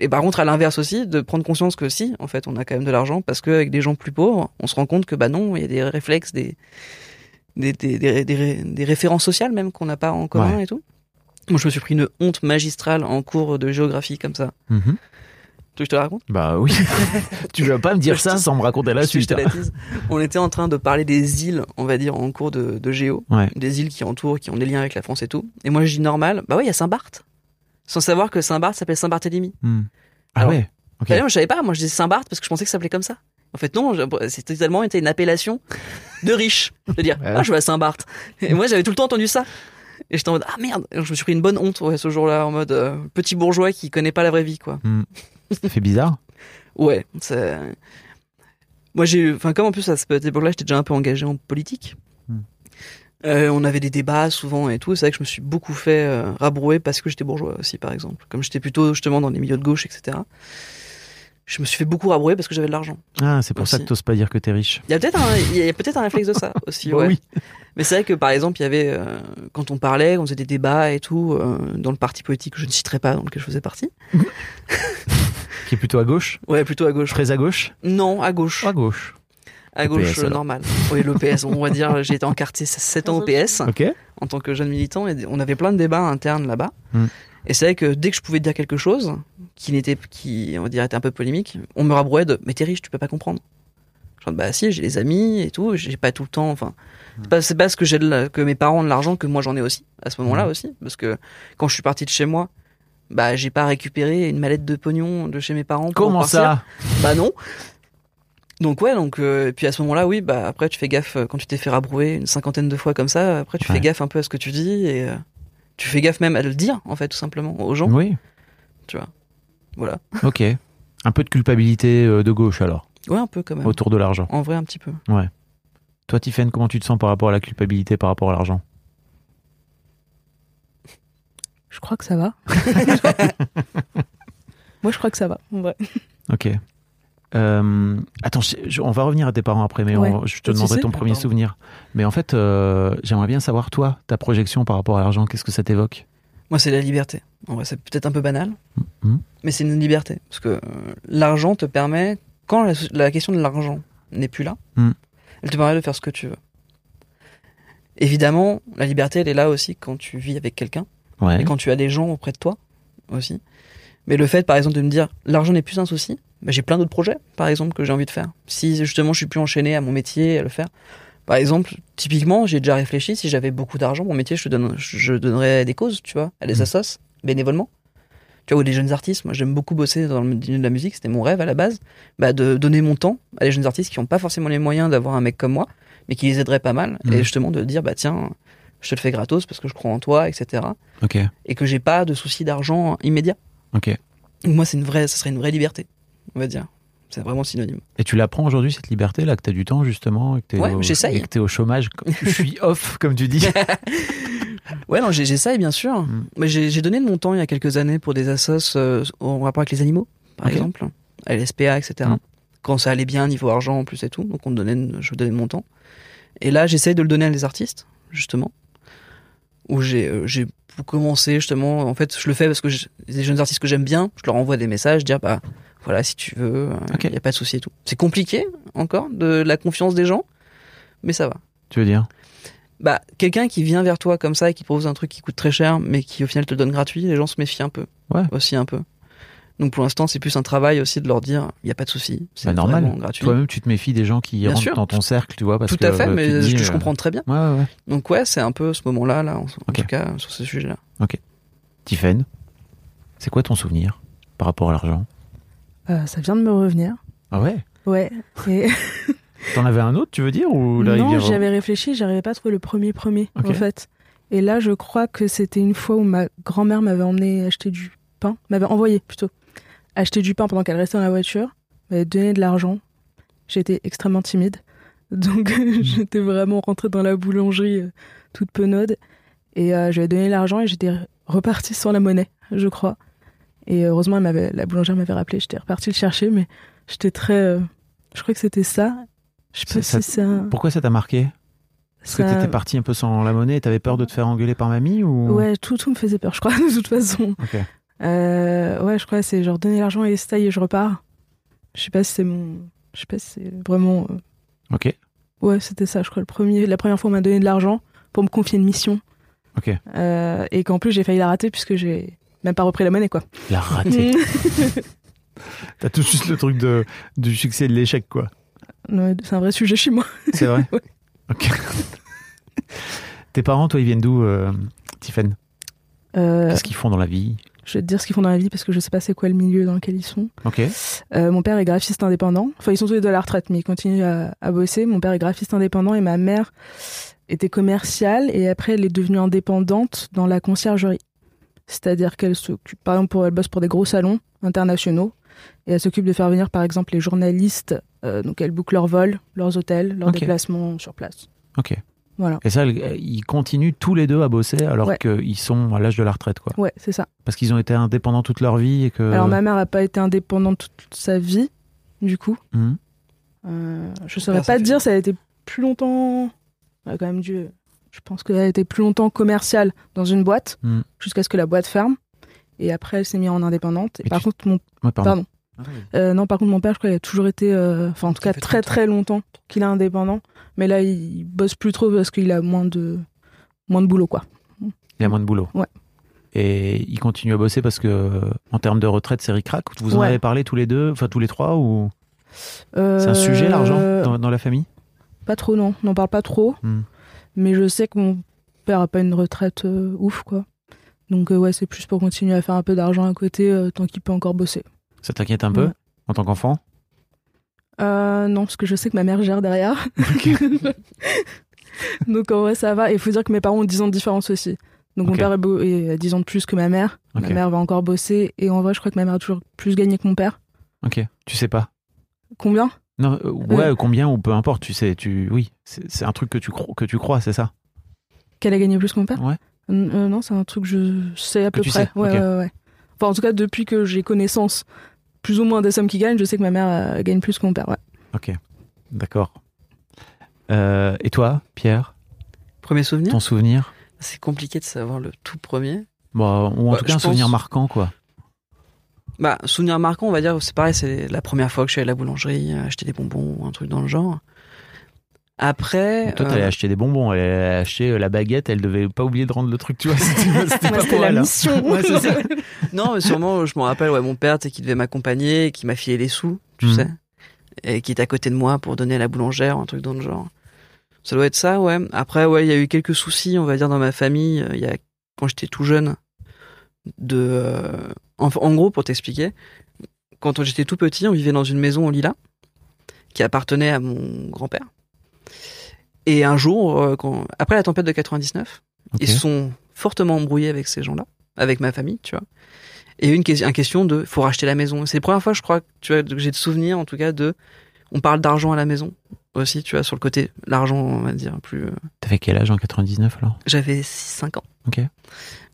Et par contre, à l'inverse aussi, de prendre conscience que si, en fait, on a quand même de l'argent parce qu'avec des gens plus pauvres, on se rend compte que bah non, il y a des réflexes, des des, des, des, des ré- des références sociales même qu'on n'a pas en commun Ouais. et tout. Moi, je me suis pris une honte magistrale en cours de géographie comme ça. Mhm. Tu veux que je te la raconte? Bah oui. tu vas pas me dire ça sans me raconter la suite. On était en train de parler des îles, on va dire, en cours de, de géo. Ouais. Des îles qui entourent, qui ont des liens avec la France et tout. Et moi, je dis normal. Bah ouais, il y a Saint-Barth. Sans savoir que Saint-Barth s'appelle Saint-Barthélemy. Hmm. Ah Alors, ouais. Ok. D'ailleurs, je savais pas. Moi, je disais Saint-Barth parce que je pensais que ça s'appelait comme ça. En fait, non, c'est totalement été une appellation de riche. De dire, Ouais. ah, je vais à Saint-Barth. Et moi, j'avais tout le temps entendu ça. Et j'étais en mode, ah merde. Je me suis pris une bonne honte, ouais, ce jour-là, en mode euh, petit bourgeois qui connaît pas la vraie vie, quoi. Hmm. Ça fait bizarre. Ouais, c'est. Moi, j'ai. Enfin, comme en plus à cette époque-là, j'étais déjà un peu engagé en politique. Hmm. Euh, on avait des débats souvent et tout. C'est vrai que je me suis beaucoup fait euh, rabrouer parce que j'étais bourgeois aussi, par exemple. Comme j'étais plutôt justement dans les milieux de gauche, etc. Je me suis fait beaucoup rabrouer parce que j'avais de l'argent. Ah, c'est pour ça que t'oses pas dire que t'es riche. Il y a peut-être un, il y a peut-être un réflexe de ça aussi. Bah ouais. oui. Mais c'est vrai que par exemple, il y avait euh, quand on parlait, quand on faisait des débats et tout euh, dans le parti politique que je ne citerai pas, dans lequel je faisais partie. Qui est plutôt à gauche. Ouais, plutôt à gauche. Très à gauche. Non, à gauche. À gauche. À gauche, PS, euh, normal. Oui, l'OPS. On va dire, j'ai été encarté 7 ans au PS Ok. en tant que jeune militant et on avait plein de débats internes là-bas. Hmm. Et c'est vrai que dès que je pouvais dire quelque chose qui n'était, qui, on va dire, était un peu polémique, on me rabrouait de, mais t'es riche, tu peux pas comprendre. Je dis, bah si, j'ai des amis et tout, j'ai pas tout le temps, enfin, c'est pas, c'est pas parce que j'ai de que mes parents ont de l'argent que moi j'en ai aussi, à ce moment-là Hmm. aussi. Parce que quand je suis parti de chez moi, bah, j'ai pas récupéré une mallette de pognon de chez mes parents pour Comment ça? Bah non. Donc ouais, donc euh, et puis à ce moment-là, oui, bah après tu fais gaffe euh, quand tu t'es fait rabrouer une cinquantaine de fois comme ça. Après tu Ouais. fais gaffe un peu à ce que tu dis et euh, tu fais gaffe même à le dire en fait tout simplement aux gens. Oui. Tu vois. Voilà. Ok. Un peu de culpabilité euh, de gauche alors, Ouais, un peu quand même. autour de l'argent. En vrai, un petit peu. Toi, Tiffen, comment tu te sens par rapport à la culpabilité, par rapport à l'argent? Je crois que ça va. Moi, je crois que ça va. en vrai. Ok. Euh, attends, je- je- on va revenir à tes parents après, mais Ouais. on- je te demanderai ton premier souvenir. Mais en fait, euh, j'aimerais bien savoir, toi, ta projection par rapport à l'argent, qu'est-ce que ça t'évoque? Moi, c'est la liberté. En vrai, c'est peut-être un peu banal, Mhm. mais c'est une liberté parce que euh, l'argent te permet quand la, la question de l'argent n'est plus là, Mhm. elle te permet de faire ce que tu veux. Évidemment, la liberté, elle est là aussi quand tu vis avec quelqu'un. Ouais. et quand tu as des gens auprès de toi aussi. Mais le fait, par exemple, de me dire l'argent n'est plus un souci, bah, j'ai plein d'autres projets, par exemple, que j'ai envie de faire. Si justement je suis plus enchaîné à mon métier, à le faire. Par exemple, typiquement, j'ai déjà réfléchi, si j'avais beaucoup d'argent, mon métier, je, donne, je donnerais à des causes, tu vois, à des Mhm. assos, bénévolement. Tu vois, ou des jeunes artistes. Moi, j'aime beaucoup bosser dans le milieu de la musique, c'était mon rêve à la base, bah, de donner mon temps à des jeunes artistes qui n'ont pas forcément les moyens d'avoir un mec comme moi, mais qui les aideraient pas mal. Mhm. Et justement, de dire, bah tiens, je te le fais gratos parce que je crois en toi, etc Ok. et que j'ai pas de soucis d'argent immédiat. Ok. Donc Moi, c'est une vraie, ça serait une vraie liberté, on va dire. C'est vraiment synonyme. Et tu l'apprends aujourd'hui, cette liberté, là, que tu as du temps, justement, et que tu Ouais, et que t'es au chômage. je suis off, comme tu dis. Ouais, non, j'essaye bien sûr. Mm. Mais j'ai donné de mon temps il y a quelques années pour des assos euh, en rapport avec les animaux, par exemple, à l'SPA, etc. Mm. Quand ça allait bien niveau argent en plus et tout, donc on donnait, je donnais de mon temps. Et là, j'essaye de le donner à des artistes, justement, où j'ai euh, commencé justement. En fait, je le fais parce que des jeunes artistes que j'aime bien, je leur envoie des messages, dire bah voilà si tu veux, il Ok. y a pas de souci et tout. C'est compliqué encore de la confiance des gens, mais ça va. tu veux dire? Bah, quelqu'un qui vient vers toi comme ça et qui propose un truc qui coûte très cher, mais qui au final te donne gratuit, les gens se méfient un peu. Ouais. Aussi un peu. Donc pour l'instant, c'est plus un travail aussi de leur dire, il n'y a pas de souci, c'est Bah, normal. gratuit. Toi-même, tu te méfies des gens qui Bien rentrent sûr. dans ton cercle, tu vois, parce Tout que à fait, euh, mais dis, je euh, comprends très bien. Ouais, ouais. Donc ouais, c'est un peu ce moment-là, là, en, en Ok. tout cas, sur ce sujet-là. Tiffen, c'est quoi ton souvenir par rapport à l'argent? Euh, ça vient de me revenir. Ah ouais? Ouais. Et T'en avais un autre, tu veux dire ou là, non, vient- j'y avais réfléchi, j'arrivais pas à trouver le premier premier en fait. Et là, je crois que c'était une fois où ma grand-mère m'avait emmené acheter du pain, m'avait envoyé plutôt acheter du pain pendant qu'elle restait dans la voiture, m'avait donné de l'argent. J'étais extrêmement timide, donc j'étais vraiment rentrée dans la boulangerie euh, toute penaude et euh, je lui ai donné l'argent et j'étais repartie sans la monnaie, je crois. Et heureusement, elle m'avait- la boulangère m'avait rappelé. J'étais repartie le chercher, mais j'étais très. euh, je crois que c'était ça. Je sais pas Ça- si c'est un. Pourquoi ça t'a marqué? Parce que ça- t'étais parti un peu sans la monnaie et t'avais peur de te faire engueuler par mamie ou? Ouais, tout, tout me faisait peur, je crois, de toute façon. Ok. Euh, ouais, je crois que c'est genre donner l'argent et ça y est, je repars. Je sais pas si c'est mon. Je sais pas si c'est vraiment. euh, Ok. Ouais, c'était ça, je crois. Le premier, la première fois, on m'a donné de l'argent pour me confier une mission. Ok. Euh, et qu'en plus, j'ai failli la rater puisque j'ai même pas repris la monnaie, quoi. Il a raté. T'as tout juste le truc de, du succès et de l'échec, quoi. Ouais, c'est un vrai sujet chez moi. C'est vrai Ouais. Ok. Tes parents, toi, ils viennent d'où, euh, Tiffen Euh, Qu'est-ce qu'ils font dans la vie? je vais te dire ce qu'ils font dans la vie parce que je sais pas c'est quoi le milieu dans lequel ils sont. Ok. Euh, mon père est graphiste indépendant. Enfin, ils sont tous les deux à la retraite, mais ils continuent à, à bosser. Mon père est graphiste indépendant et ma mère était commerciale et après elle est devenue indépendante dans la conciergerie. C'est-à-dire qu'elle s'occupe, par exemple, pour, elle bosse pour des gros salons internationaux et elle s'occupe de faire venir, par exemple, les journalistes. euh, donc elle book leurs vols, leurs hôtels, leurs Ok. déplacements sur place. Ok. Voilà. Et ça, elle- ils continuent tous les deux à bosser alors Ouais. qu'ils sont à l'âge de la retraite, quoi. Ouais, c'est ça. Parce qu'ils ont été indépendants toute leur vie et que. Alors ma mère n'a pas été indépendante toute sa vie, du coup. Mhm. Euh, je Mon saurais pas te fait- dire, ça a été plus longtemps. Elle a quand même dû. Je pense qu'elle a été plus longtemps commerciale dans une boîte Mm. jusqu'à ce que la boîte ferme. Et après, elle s'est mise en indépendante. Et par tu- contre, mon Ouais, pardon. pardon. Euh, non, par contre, mon père, je crois, il a toujours été, euh, enfin, en tout cas, très longtemps. très longtemps qu'il est indépendant. Mais là, il bosse plus trop parce qu'il a moins de moins de boulot, quoi. Il a moins de boulot. Ouais. Et ils continuent à bosser parce que, en termes de retraite, c'est ric-rac. Vous en Ouais. avez parlé tous les deux, enfin tous les trois, ou c'est un Euh, sujet l'argent dans, dans la famille? Pas trop, non. On n'en parle pas trop. Hmm. Mais je sais que mon père a pas une retraite euh, ouf, quoi. Donc, euh, ouais, c'est plus pour continuer à faire un peu d'argent à côté euh, tant qu'il peut encore bosser. Ça t'inquiète un peu en tant qu'enfant? Euh, non, parce que je sais que ma mère gère derrière. Donc, en vrai, ça va. Et il faut dire que mes parents ont 10 ans de différence aussi. Donc, mon père est beau- est à 10 ans de plus que ma mère. Ma mère va encore bosser. Et en vrai, je crois que ma mère a toujours plus gagné que mon père. Ok. Tu sais pas? Combien? Non, euh, ouais, combien ou peu importe. Tu sais, tu, oui, c'est un truc que tu crois, que tu crois, c'est ça? Qu'elle a gagné plus que mon père? Ouais. Euh, Non, c'est un truc que je sais à Que peu près. sais, Ouais, ouais, ouais. Enfin, en tout cas, depuis que j'ai connaissance plus ou moins des sommes qu'il gagne, je sais que ma mère euh, gagne plus que mon père. Ouais. Ok. D'accord. Euh, et toi, Pierre, Premier souvenir? Ton souvenir? C'est compliqué de savoir le tout premier. Bon, ou en Bah, tout cas un souvenir pense- marquant, quoi. Bah, souvenir marquant, on va dire, c'est pareil, c'est la première fois que je suis allé à la boulangerie, euh, acheter des bonbons, un truc dans le genre. Après. Toi, t'allais euh, acheter des bonbons, elle allait acheter euh, la baguette, elle devait pas oublier de rendre le truc, tu vois. C'était pas c'était pour la elle, hein. mission. Ouais, c'est ça. Non, mais sûrement, je me rappelle, ouais, mon père, tu sais, qui devait m'accompagner, qui m'a filé les sous, tu Mhm. sais, et qui était à côté de moi pour donner à la boulangère, un truc dans le genre. Ça doit être ça, ouais. Après, ouais, il y a eu quelques soucis, on va dire, dans ma famille, il y a, quand j'étais tout jeune, de, euh, en, en gros, pour t'expliquer, quand j'étais tout petit, on vivait dans une maison au Lila, qui appartenait à mon grand-père. Et un jour, euh, quand, après la tempête de 99, Ok. ils se sont fortement embrouillés avec ces gens-là, avec ma famille, tu vois. Et une, une question de, faut racheter la maison. C'est la première fois, je crois, que, tu vois, que j'ai de souvenirs, en tout cas, de, on parle d'argent à la maison aussi, tu vois, sur le côté, l'argent, on va dire, plus. euh, T'avais quel âge en 99 alors? J'avais 6-5 ans.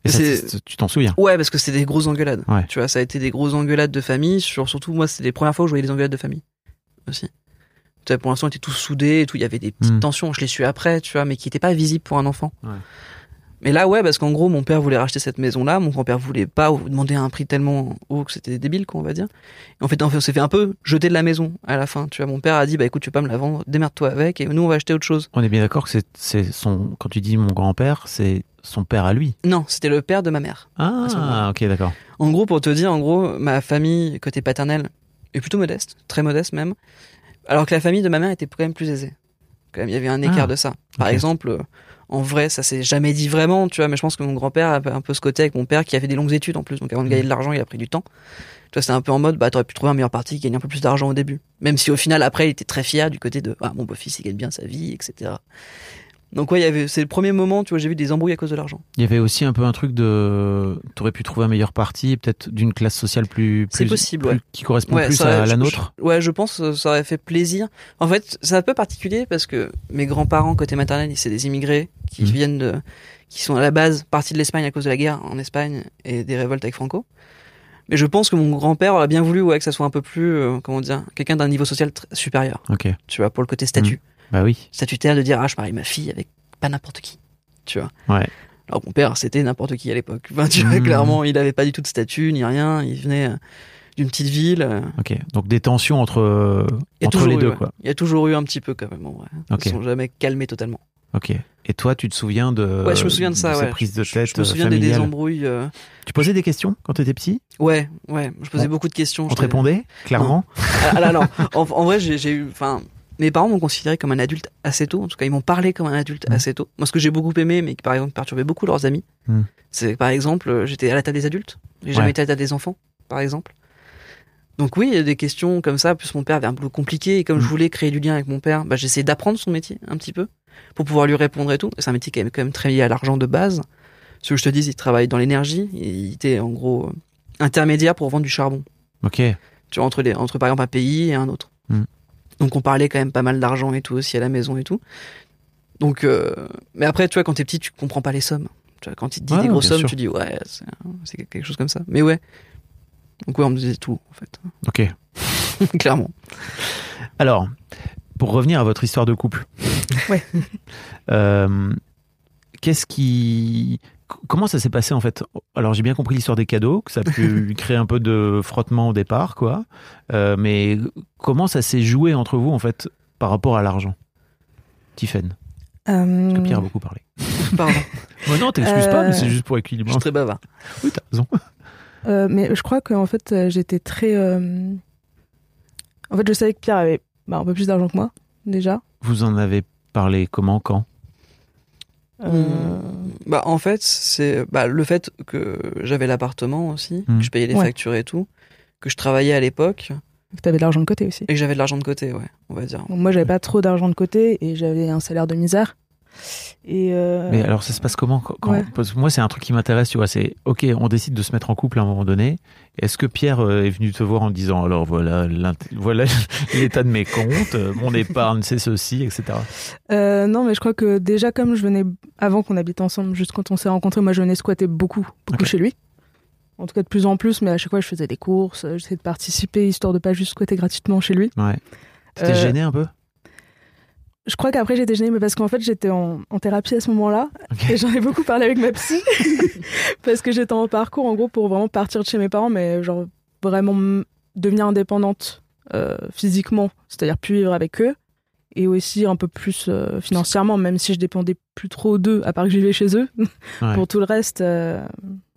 Et ça, C'est- c'est- Tu t'en souviens? Ouais, parce que c'était des grosses engueulades. Ouais. Tu vois, ça a été des grosses engueulades de famille. Sur, surtout, moi, c'était les premières fois où je voyais des engueulades de famille aussi. Tu vois, pour l'instant, on était tous soudés et tout. Il y avait des petites Mm. tensions. Je les suis après, tu vois, mais qui n'étaient pas visibles pour un enfant. Ouais. Mais là, ouais, parce qu'en gros, mon père voulait racheter cette maison-là. Mon grand-père voulait pas ou demander un prix tellement haut que c'était débile, quoi, on va dire. Et en fait, on s'est fait un peu jeter de la maison à la fin. Tu vois, mon père a dit, bah écoute, tu peux pas me la vendre, démerde-toi avec, et nous, on va acheter autre chose. On est bien d'accord que c'est- son. Quand tu dis mon grand-père, c'est son père à lui. Non, c'était le père de ma mère. Ah, ok, d'accord. En gros, pour te dire, en gros, ma famille, côté paternel, est plutôt modeste, très modeste même. Alors que la famille de ma mère était quand même plus aisée. Quand même, il y avait un écart Ah, de ça. Par exemple, en vrai, ça s'est jamais dit vraiment, tu vois, mais je pense que mon grand-père a un peu ce côté avec mon père qui a fait des longues études en plus. Donc avant de Mm. gagner de l'argent, il a pris du temps. Tu vois, c'était un peu en mode, bah, t'aurais pu trouver un meilleur parti qui gagne un peu plus d'argent au début. Même si au final, après, il était très fier du côté de, ah, mon beau-fils, il gagne bien sa vie, etc. Donc ouais, il y avait, c'est le premier moment, tu vois, j'ai vu des embrouilles à cause de l'argent. Il y avait aussi un peu un truc de. T'aurais pu trouver un meilleur parti, peut-être d'une classe sociale plus. C'est plus- possible, plus- ouais. Qui correspond Ouais, plus ça à la nôtre. je- ouais, je pense que ça aurait fait plaisir. En fait, c'est un peu particulier parce que mes grands-parents côté maternel, c'est des immigrés qui Mhm. viennent de, qui sont à la base partis de l'Espagne à cause de la guerre en Espagne et des révoltes avec Franco. Mais je pense que mon grand-père aurait bien voulu ouais, que ça soit un peu plus, euh, comment dire, quelqu'un d'un niveau social supérieur. Ok. Tu vois, pour le côté statut. Bah oui. Statutaire de dire, ah, je marie ma fille avec pas n'importe qui. Tu vois. Ouais. Alors mon père, c'était n'importe qui à l'époque. Enfin, tu vois, Mhm. clairement, il avait pas du tout de statut ni rien. Il venait euh, d'une petite ville. euh, Ok. Donc des tensions entre, euh, entre les eu, deux, ouais. quoi. Il y a toujours eu un petit peu quand même. Ok. Ils sont jamais calmés totalement. Ok. Et toi, tu te souviens de, ouais, je me souviens de ça. cette ouais. prise de Je- tête Je, me souviens des, familiale des embrouilles. euh, Tu posais des questions quand tu étais petit? Ouais, ouais. Je posais beaucoup de questions. On je te répondait clairement? Ah là, non. En, en vrai, j'ai j'ai eu. Enfin, mes parents m'ont considéré comme un adulte assez tôt. En tout cas, ils m'ont parlé comme un adulte Mm. assez tôt. Moi, ce que j'ai beaucoup aimé, mais qui par exemple perturbait beaucoup leurs amis, Mm. c'est par exemple, euh, j'étais à la table des adultes. J'ai jamais été à la table des enfants, par exemple. Donc oui, il y a des questions comme ça. Plus mon père avait un boulot compliqué et comme Mm. je voulais créer du lien avec mon père, bah, j'essayais d'apprendre son métier un petit peu pour pouvoir lui répondre et tout. C'est un métier qui est quand même très lié à l'argent de base. Ce que je te dis, il travaille dans l'énergie. Il était en gros euh, intermédiaire pour vendre du charbon Ok. tu vois, entre, les, entre par exemple un pays et un autre. Donc on parlait quand même pas mal d'argent et tout aussi à la maison et tout. Donc, euh, mais après, tu vois, quand t'es petit, tu comprends pas les sommes. Tu vois, quand il te dit Ouais, des grosses sommes, sûr. tu dis ouais, c'est c'est quelque chose comme ça. Mais ouais. Donc ouais, on me disait tout en fait, Ok. clairement. Alors, pour revenir à votre histoire de couple. Ouais. Euh, Qu'est-ce qui. Comment ça s'est passé en fait? Alors j'ai bien compris l'histoire des cadeaux, que ça a pu créer un peu de frottement au départ, quoi. Euh, mais comment ça s'est joué entre vous en fait par rapport à l'argent? Tiffen, Euh, que Pierre a beaucoup parlé. Pardon, Oh non, t'excuses Euh, pas, mais c'est juste pour je équilibrer. suis très bavard. Oui, t'as raison. Euh, mais je crois qu'en fait, euh, j'étais très. euh, En fait, je savais que Pierre avait bah, un peu plus d'argent que moi, déjà. Vous en avez parlé comment, quand? Euh, Bah en fait, c'est bah, le fait que j'avais l'appartement aussi, Mm. que je payais les Ouais. factures et tout, que je travaillais à l'époque que t'avais de l'argent de côté aussi. et que j'avais de l'argent de côté, ouais, on va dire. Donc, moi, j'avais pas trop d'argent de côté et j'avais un salaire de misère. Et euh, Mais alors, ça se passe comment quand, quand- Ouais. Parce que moi, c'est un truc qui m'intéresse, tu vois. C'est OK, on décide de se mettre en couple à un moment donné. Est-ce que Pierre euh, est venu te voir en disant alors voilà, voilà l'état de mes comptes, euh, mon épargne, c'est ceci, etc. euh, non, mais je crois que déjà, comme je venais avant qu'on habite ensemble, juste quand on s'est rencontrés, moi, je venais squatter beaucoup, beaucoup chez lui. En tout cas, de plus en plus, mais à chaque fois, je faisais des courses, j'essayais de participer, histoire de pas juste squatter gratuitement chez lui. Ouais. Euh, gêné un peu? Je crois qu'après, j'étais gênée, mais parce qu'en fait, j'étais en, en thérapie à ce moment-là. Et j'en ai beaucoup parlé avec ma psy. parce que j'étais en parcours, en gros, pour vraiment partir de chez mes parents, mais genre vraiment devenir indépendante euh, physiquement, c'est-à-dire plus vivre avec eux. Et aussi un peu plus euh, financièrement, même si je dépendais plus trop d'eux, à part que je vivais chez eux. Ouais. Pour tout le reste, euh,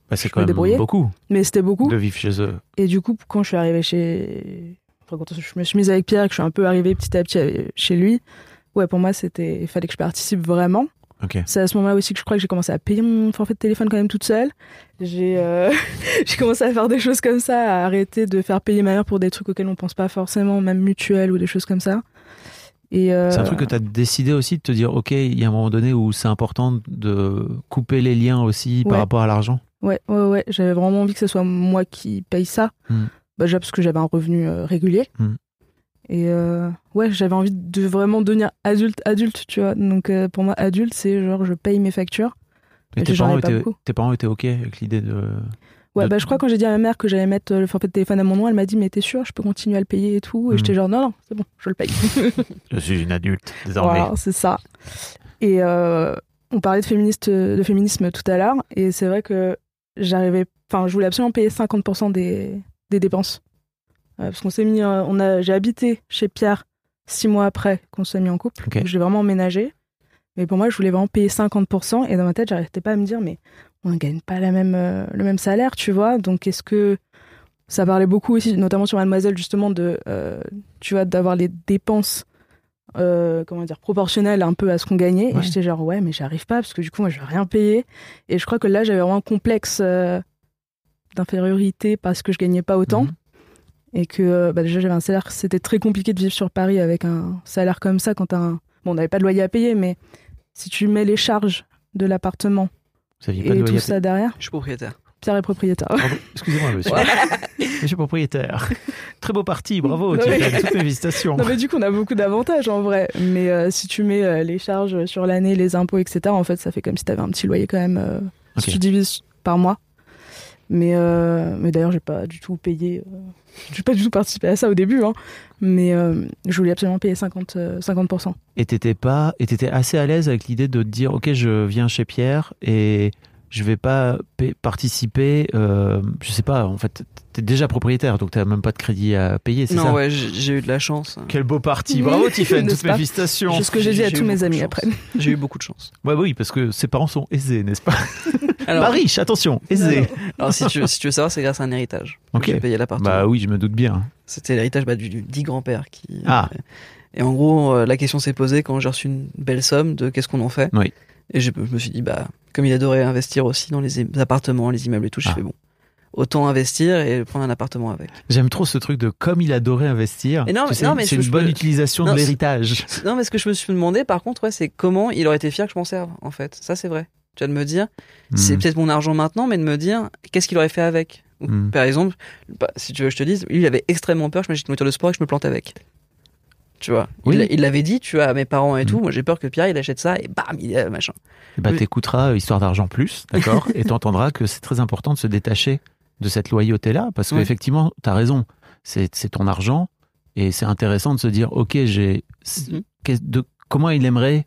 Bah, C'est je quand me même débrouillais. beaucoup mais c'était beaucoup. de vivre chez eux. Et du coup, quand je suis arrivée chez. Enfin, quand je me suis mise avec Pierre et que je suis un peu arrivée petit à petit avec- chez lui, ouais, pour moi, c'était. Il fallait que je participe vraiment. Ok. C'est à ce moment-là aussi que je crois que j'ai commencé à payer mon forfait de téléphone quand même toute seule. J'ai euh, j'ai commencé à faire des choses comme ça, à arrêter de faire payer ma mère pour des trucs auxquels on pense pas forcément, même mutuelles ou des choses comme ça. Euh, C'est un truc que tu as décidé aussi de te dire ok, il y a un moment donné où c'est important de couper les liens aussi par rapport à l'argent. Ouais, ouais, ouais. J'avais vraiment envie que ce soit moi qui paye ça. Mm. Bah, déjà parce que j'avais un revenu euh, régulier. Mm. Et euh, ouais, j'avais envie de vraiment devenir adulte, adulte, tu vois. Donc euh, pour moi, adulte, c'est genre je paye mes factures. Et tes parents, étaient, tes parents étaient ok avec l'idée de. Ouais, De- bah je crois quand j'ai dit à ma mère que j'allais mettre euh, le forfait de téléphone à mon nom, elle m'a dit mais t'es sûr, je peux continuer à le payer et tout? Et Mm. j'étais genre non, non, c'est bon, je le paye. Je suis une adulte désormais. Voilà, c'est ça. Et euh, on parlait de, féministe, de féminisme tout à l'heure, et c'est vrai que j'arrivais, enfin, je voulais absolument payer 50% des, des dépenses. Parce qu'on s'est mis, euh, on a, j'ai habité chez Pierre six mois après qu'on s'est mis en couple. J'ai vraiment emménagé. Mais pour moi, je voulais vraiment payer 50%, et dans ma tête, j'arrêtais pas à me dire, mais on ne gagne pas la même, euh, le même salaire, tu vois. Donc est-ce que ça parlait beaucoup aussi, notamment sur Mademoiselle, justement, de, euh, tu vois, d'avoir les dépenses euh, comment dire, proportionnelles un peu à ce qu'on gagnait. Ouais. Et j'étais genre, ouais, mais j'arrive pas parce que du coup, moi, je vais rien payer. Et je crois que là, j'avais vraiment un complexe d'infériorité parce que je gagnais pas autant. Mhm. Et que euh, bah, déjà, j'avais un salaire, c'était très compliqué de vivre sur Paris avec un salaire comme ça quand t'as un. Bon, on n'avait pas de loyer à payer, mais si tu mets les charges de l'appartement pas de et tout ça derrière, Je suis propriétaire. Pierre est propriétaire. Excusez-moi, monsieur. monsieur propriétaire. Très beau parti, bravo. Tu Oui. as toutes mes félicitations. Non mais du coup on a beaucoup d'avantages en vrai. Mais euh, si tu mets euh, les charges sur l'année, les impôts, etc. En fait ça fait comme si t'avais un petit loyer quand même. euh. Si tu divises par mois. Mais, euh, mais d'ailleurs, j'ai pas du tout payé. euh, j'ai pas du tout participé à ça au début, hein. Mais euh, je voulais absolument payer 50, euh, 50%. Et t'étais pas, et t'étais assez à l'aise avec l'idée de te dire, ok, je viens chez Pierre et je vais pas pa- participer. euh, je sais pas. En fait, t'es déjà propriétaire, donc t'as même pas de crédit à payer, c'est Non, ça? ouais, j'ai eu de la chance. Quel beau parti. Bravo, Tiffany. Toutes mes félicitations. C'est ce que j'ai dit à tous mes amis chance. après. J'ai eu beaucoup de chance. Ouais, oui, parce que ses parents sont aisés, n'est-ce pas? Alors, Pas riches, attention, aisés. alors si, tu veux, si tu veux savoir, c'est grâce à un héritage. Ok. J'ai payé l'appartement. Bah oui, je me doute bien. C'était l'héritage bah, du, du dit grand-père qui. Ah. Et en gros, euh, la question s'est posée quand j'ai reçu une belle somme de qu'est-ce qu'on en fait. Oui. Et je, je me suis dit, bah, comme il adorait investir aussi dans les appartements, les immeubles et tout, Ah. fait bon. Autant investir et prendre un appartement avec. J'aime trop ce truc de comme il adorait investir. Et non, Tu mais- sais, non, mais c'est je- une je bonne utilisation Non, de c'est- l'héritage. Non, mais ce que je me suis demandé, par contre, ouais, c'est comment il aurait été fier que je m'en serve, en fait. Ça, c'est vrai. Tu vas de me dire, c'est Hmm. peut-être mon argent maintenant, mais de me dire, qu'est-ce qu'il aurait fait avec? Ou, Hmm. Par exemple, bah, si tu veux que je te dise, lui, il avait extrêmement peur que je m'achète une voiture de sport et que je me plante avec. Tu vois, Oui. il l'avait dit, tu vois, à mes parents et Hmm. tout. Moi, j'ai peur que Pierre, il achète ça et bam, il est machin. Bah, t'écouteras euh, Histoire d'argent plus, d'accord Et t'entendras que c'est très important de se détacher de cette loyauté-là, parce Oui. qu'effectivement, t'as raison, c'est ton argent, et c'est intéressant de se dire, ok, j'ai... Mhm. de- Comment il aimerait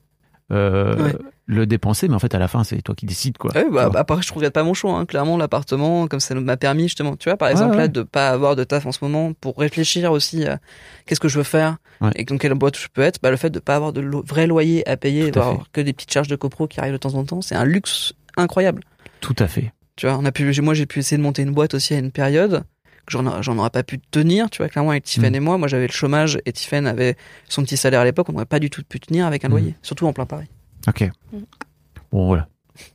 euh, Ouais. Le dépenser, mais en fait, à la fin, c'est toi qui décides, quoi. Ah oui, bah, bah, après, je regrette pas mon choix. Hein. Clairement, l'appartement, comme ça m'a permis justement, tu vois, par exemple, ouais. là, de pas avoir de taf en ce moment pour réfléchir aussi à qu'est-ce que je veux faire Ouais. et dans quelle boîte je peux être. Bah, le fait de pas avoir de lo- vrai loyer à payer, d'avoir que des petites charges de copro qui arrivent de temps en temps, c'est un luxe incroyable. Tout à fait. Tu vois, on a pu, moi, j'ai pu essayer de monter une boîte aussi à une période que j'en, j'en aurais pas pu tenir, tu vois, clairement, avec Tiffen Mm. et moi. Moi, j'avais le chômage et Tiffen avait son petit salaire à l'époque. On n'aurait pas du tout pu tenir avec un Mm. loyer, surtout en plein Paris. Ok. Bon, voilà.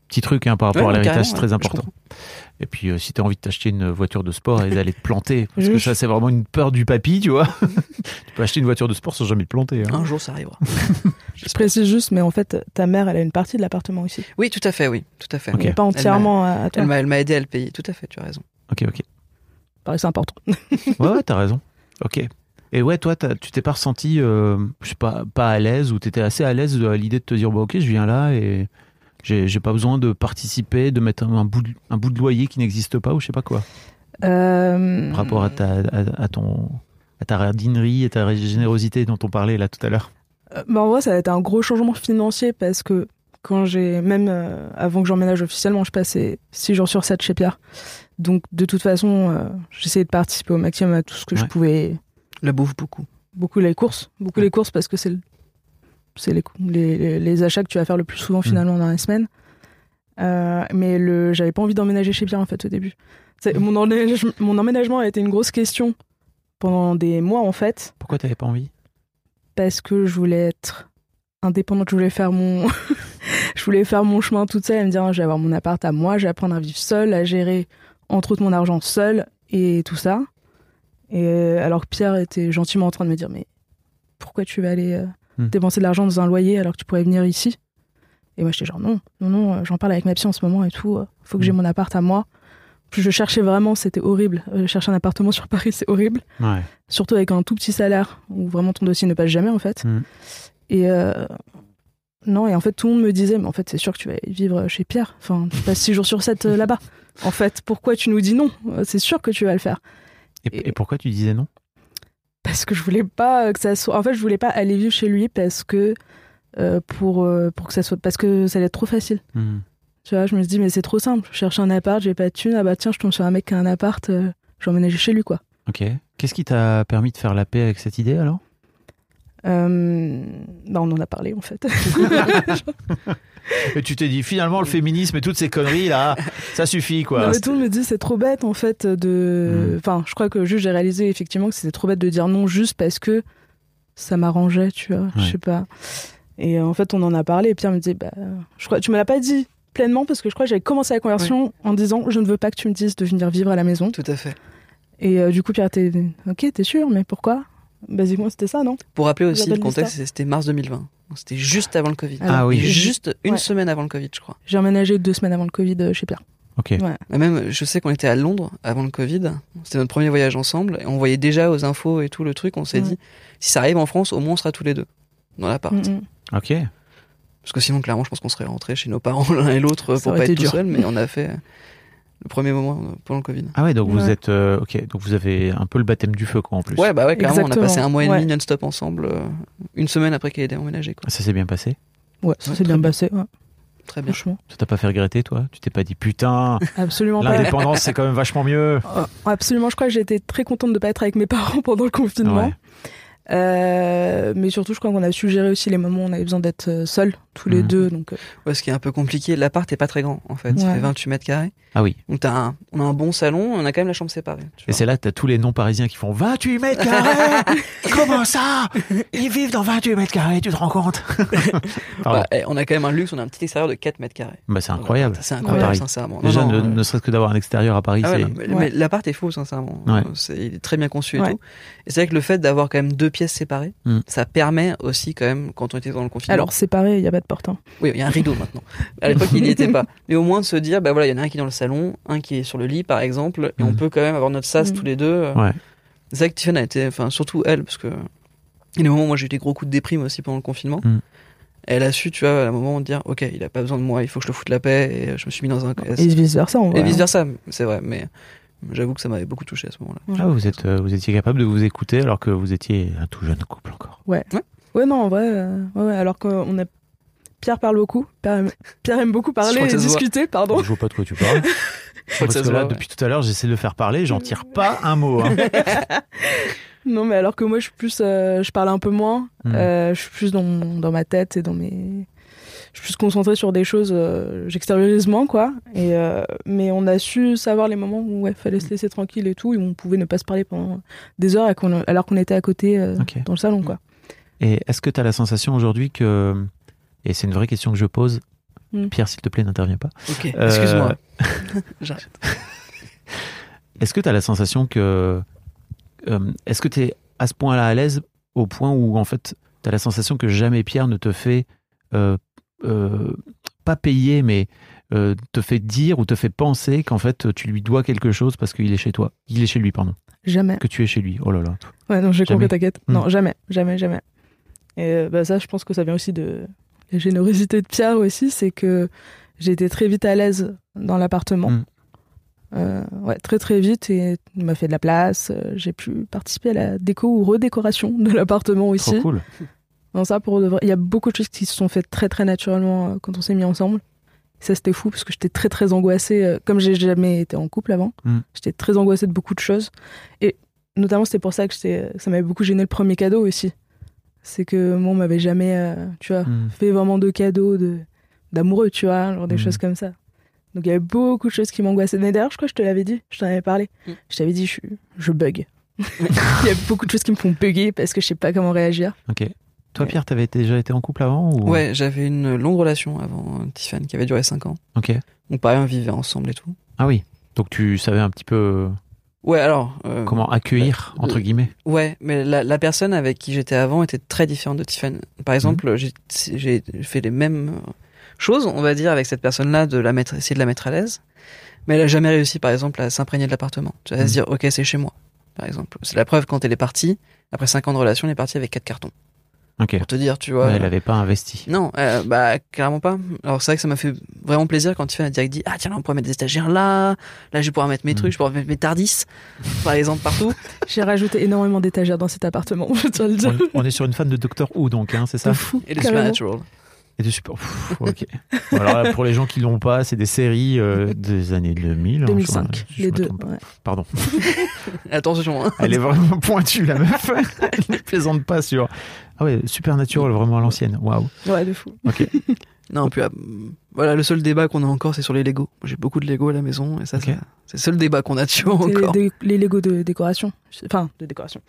Petit truc hein, par rapport Ouais, à l'héritage, c'est très important. Et puis, euh, si tu as envie de t'acheter une voiture de sport et d'aller te planter, parce que ça, c'est vraiment une peur du papy, tu vois. tu peux acheter une voiture de sport sans jamais te planter. hein. Un jour, ça arrivera. Je précise juste, mais en fait, ta mère, elle a une partie de l'appartement aussi. Oui, tout à fait, oui, tout à fait. Pas entièrement à, toi. Elle m'a, elle m'a aidé à le payer, tout à fait, tu as raison. Ok, ok. Pareil, c'est important. Ouais, ouais, t'as raison. Ok. Et ouais, toi, tu t'es pas ressenti, euh, je sais pas, pas à l'aise ou t'étais assez à l'aise à l'idée de te dire, bon, ok, je viens là et j'ai pas besoin de participer, de mettre un, un bout, de, un bout de loyer qui n'existe pas ou je sais pas quoi? Euh, Par rapport à ta, à, à ton, à ta radinerie et ta générosité dont on parlait là tout à l'heure. Euh, bah, en vrai, ça a été un gros changement financier parce que quand j'ai, même euh, avant que j'emménage officiellement, je passais 6 jours sur 7 chez Pierre. Donc, de toute façon, euh, j'essayais de participer au maximum à tout ce que je pouvais. La bouffe, beaucoup. Beaucoup les courses. Beaucoup Ouais. les courses parce que c'est le- c'est les, les, les- achats que tu vas faire le plus Mm. souvent finalement dans la semaine. Euh, mais le, j'avais pas envie d'emménager chez Pierre en fait au début. C'est- Mm. Mon, emménagement, mon emménagement a été une grosse question pendant des mois en fait. Pourquoi t'avais pas envie? Parce que je voulais être indépendante, je voulais faire mon, je voulais faire mon chemin toute seule et me dire, je vais avoir mon appart à moi, je vais apprendre à vivre seule, à gérer entre autres mon argent seule et tout ça. Et euh, alors que Pierre était gentiment en train de me dire, mais pourquoi tu vas aller euh, Hmm. dépenser de l'argent dans un loyer alors que tu pourrais venir ici? Et moi j'étais genre non, non, non, euh, j'en parle avec ma psy en ce moment et tout, faut que j'ai Hmm. mon appart à moi. Puis je cherchais vraiment, c'était horrible. Euh, chercher un appartement sur Paris, c'est horrible Ouais. surtout avec un tout petit salaire où vraiment ton dossier ne passe jamais en fait. Mm. Et euh, non, et en fait tout le monde me disait, mais en fait c'est sûr que tu vas vivre chez Pierre. Enfin, tu passes six jours sur 7 là-bas. En fait, pourquoi tu nous dis non? C'est sûr que tu vas le faire. Et, pourquoi tu disais non? Parce que je voulais pas que ça soit. En fait, je voulais pas aller vivre chez lui parce que euh, pour euh, pour que ça soit parce que ça allait être trop facile. Hmm. Tu vois, je me suis dit mais c'est trop simple. Je cherche un appart, j'ai pas de thune. Ah bah tiens, je tombe sur un mec qui a un appart, euh, je vais emménager chez lui quoi. Ok. Qu'est-ce qui t'a permis de faire la paix avec cette idée alors? Euh, bah on en a parlé en fait. Et tu t'es dit finalement le féminisme et toutes ces conneries là, ça suffit quoi. Non, mais tout le monde me dit c'est trop bête en fait de. Mm. Enfin, je crois que juste j'ai réalisé effectivement que c'était trop bête de dire non juste parce que ça m'arrangeait, tu vois. Je sais pas. Et euh, en fait, on en a parlé et Pierre me disait bah, je crois, tu me l'as pas dit pleinement parce que je crois que j'avais commencé la conversion en disant je ne veux pas que tu me dises de venir vivre à la maison. Tout à fait. Et euh, du coup, Pierre était ok, t'es sûr, mais pourquoi? Basiquement, c'était ça, non? Pour rappeler aussi le contexte, c'était mars 2020. C'était juste avant le Covid. Ah oui. Juste une Ouais. semaine avant le Covid, je crois. J'ai emménagé deux semaines avant le Covid euh, chez Pierre. Ok. Ouais. Même, je sais qu'on était à Londres avant le Covid. C'était notre premier voyage ensemble. Et on voyait déjà aux infos et tout le truc. On s'est dit, si ça arrive en France, au moins on sera tous les deux dans l'appart. Mm, mm. Ok. Parce que sinon, clairement, je pense qu'on serait rentrés chez nos parents l'un et l'autre pour pas être tout seul. Mais on a fait. Le premier moment euh, pendant le Covid. Ah ouais, donc vous Ouais. êtes euh, ok, donc vous avez un peu le baptême du feu quoi en plus. Ouais, bah ouais, clairement, on a Exactement. passé un mois et demi Ouais. non-stop ensemble, euh, une semaine après qu'elle ait emménagé. Quoi. Ça s'est bien passé? Ouais, ça s'est bien bien. passé, ouais, Très bien. franchement. Ça t'a pas fait regretter toi? Tu t'es pas dit putain, Absolument pas. l'indépendance c'est quand même vachement mieux. Euh, Absolument, je crois que j'étais très contente de pas être avec mes parents pendant le confinement. Ouais. Euh, mais surtout, je crois qu'on a su gérer aussi les moments où on avait besoin d'être seuls, tous les Mhm. deux. Donc, euh, Ouais, ce qui est un peu compliqué, l'appart est pas très grand en fait, il Ouais. fait 28 mètres carrés. Ah oui. Donc t'as un, on a un bon salon, on a quand même la chambre séparée. tu Et c'est là que t'as tous les non parisiens qui font 28 mètres carrés Comment ça? Ils vivent dans 28 mètres carrés, tu te rends compte? On a quand même un luxe, on a un petit extérieur de 4 mètres carrés. Bah c'est incroyable. C'est incroyable, sincèrement. Non, Déjà, non, ne, euh, ne serait-ce que d'avoir un extérieur à Paris, Ah ouais, Ouais. l'appart est fou, sincèrement. Ouais. C'est, il est très bien conçu et Ouais. tout. Et c'est vrai que le fait d'avoir quand même deux pièces séparées, Mm. ça permet aussi quand même, quand on était dans le confinement. alors, séparés, il n'y a pas de porte. hein. oui, il y a un rideau maintenant. À l'époque, il n'y était pas. Mais au moins de se dire, bah voilà, il y en a un qui est dans le salon, un qui est sur le lit, par exemple, et on Mm. peut quand même avoir notre sas Mm. tous les deux. euh. Ouais. C'est vrai que Tiffany a été, enfin, surtout elle, parce que il y a des moments où moi j'ai eu des gros coups de déprime aussi pendant le confinement. Mm. Elle a su, tu vois, à un moment dire, ok, il a pas besoin de moi, il faut que je le foute la paix, et je me suis mis dans un. Et vice versa, en vrai. Et vice versa, c'est vrai, mais j'avoue que ça m'avait beaucoup touché à ce moment-là. Ah, vous, êtes, euh, vous étiez capable de vous écouter alors que vous étiez un tout jeune couple encore. Ouais, non, en vrai. euh, ouais, ouais, alors qu'on a. Pierre parle beaucoup. Pierre aime, Pierre aime beaucoup parler que et discuter, pardon. Je vois pas de quoi tu parles. crois que Parce ça que se là, voit, ouais. depuis tout à l'heure, j'essaie de le faire parler, j'en tire pas un mot. hein. Non, mais alors que moi, je suis plus. euh, je parle un peu moins. Mm. euh, je suis plus dans, dans ma tête et dans mes. Je suis plus concentrée sur des choses. euh, J'extériorise moins, quoi. Et, euh, mais on a su savoir les moments où il fallait se laisser tranquille et tout. Et où on pouvait ne pas se parler pendant des heures alors qu'on était à côté euh, dans le salon, quoi. Et est-ce que tu as la sensation aujourd'hui que, et c'est une vraie question que je pose, Mm. Pierre, s'il te plaît, n'interviens pas. Ok, Euh, excuse-moi. J'arrête. Est-ce que tu as la sensation que. euh, Est-ce que tu es à ce point-là à l'aise au point où, en fait, tu as la sensation que jamais Pierre ne te fait. euh, euh, pas payer, mais euh, te fait dire ou te fait penser qu'en fait, tu lui dois quelque chose parce qu'il est chez toi? Il est chez lui, pardon. Jamais. Que tu es chez lui. Oh là là. Ouais, non, j'ai compris, t'inquiète. Mm. Non, jamais, jamais, jamais. Et bah, ça, je pense que ça vient aussi de la générosité de Pierre aussi, c'est que j'ai été très vite à l'aise dans l'appartement. Mm. Euh, ouais, très très vite et il m'a fait de la place. euh, J'ai pu participer à la déco ou redécoration de l'appartement aussi. Trop cool. Non, ça pour de vrai. Il y a beaucoup de choses qui se sont faites très très naturellement euh, quand on s'est mis ensemble. Et ça c'était fou parce que j'étais très très angoissée. comme j'ai jamais été en couple avant, Mm. j'étais très angoissée de beaucoup de choses. Et notamment c'était pour ça que ça m'avait beaucoup gêné le premier cadeau aussi. C'est que moi on m'avait jamais, euh, tu vois, Mm. fait vraiment de cadeaux de d'amoureux, tu vois, genre des Mm. choses comme ça. Donc il y avait beaucoup de choses qui m'angoissaient. Mais d'ailleurs, je crois que je te l'avais dit, je t'en avais parlé. Mm. Je t'avais dit, je, suis- je bug. il y a beaucoup de choses qui me font bugger parce que je sais pas comment réagir. Ok. Toi, Pierre, t'avais déjà été en couple avant ou... Ouais, j'avais une longue relation avant euh, Tiffany qui avait duré 5 ans. Ok. Donc pareil, on vivait ensemble et tout. Ah oui. Donc tu savais un petit peu Ouais, alors. euh, comment accueillir, bah, entre euh, guillemets. Ouais, mais la, la personne avec qui j'étais avant était très différente de Tiffany. Par exemple, j'ai j'ai fait les mêmes euh, choses, on va dire, avec cette personne-là, de la mettre, essayer de la mettre à l'aise. Mais elle a jamais réussi, par exemple, à s'imprégner de l'appartement. Tu vas Mhm. se dire, ok, c'est chez moi, par exemple. C'est la preuve quand elle est partie. Après 5 ans de relation, elle est partie avec quatre cartons. Ok. Pour te dire, tu vois. Elle avait pas investi. Non, euh, bah clairement pas. Alors c'est vrai que ça m'a fait vraiment plaisir quand Tiffany a direct dit ah tiens là on pourrait mettre des stagiaires là, là je vais pouvoir mettre mes Mm. trucs, je pourrais mettre mes tardis par exemple partout. J'ai rajouté énormément d'étagères dans cet appartement, je à le dire. On, on est sur une fan de Doctor Who, donc, hein, c'est ça De fou. Et carrément. supernatural. Et de super. Pff, ok. Alors là, pour les gens qui l'ont pas, c'est des séries euh, des années 2000. hein, 2005, je- je les deux. ouais. Pardon. Attention. Hein. Elle est vraiment pointue, la meuf. Elle ne plaisante pas sur. Ah ouais, Supernatural, vraiment à l'ancienne. Waouh. Ouais, de fou. Ok. Non puis euh, voilà le seul débat qu'on a encore c'est sur les Lego. J'ai beaucoup de Lego à la maison et ça, c'est le seul débat qu'on a dessus encore. Des- les Lego de décoration. Enfin, de décoration.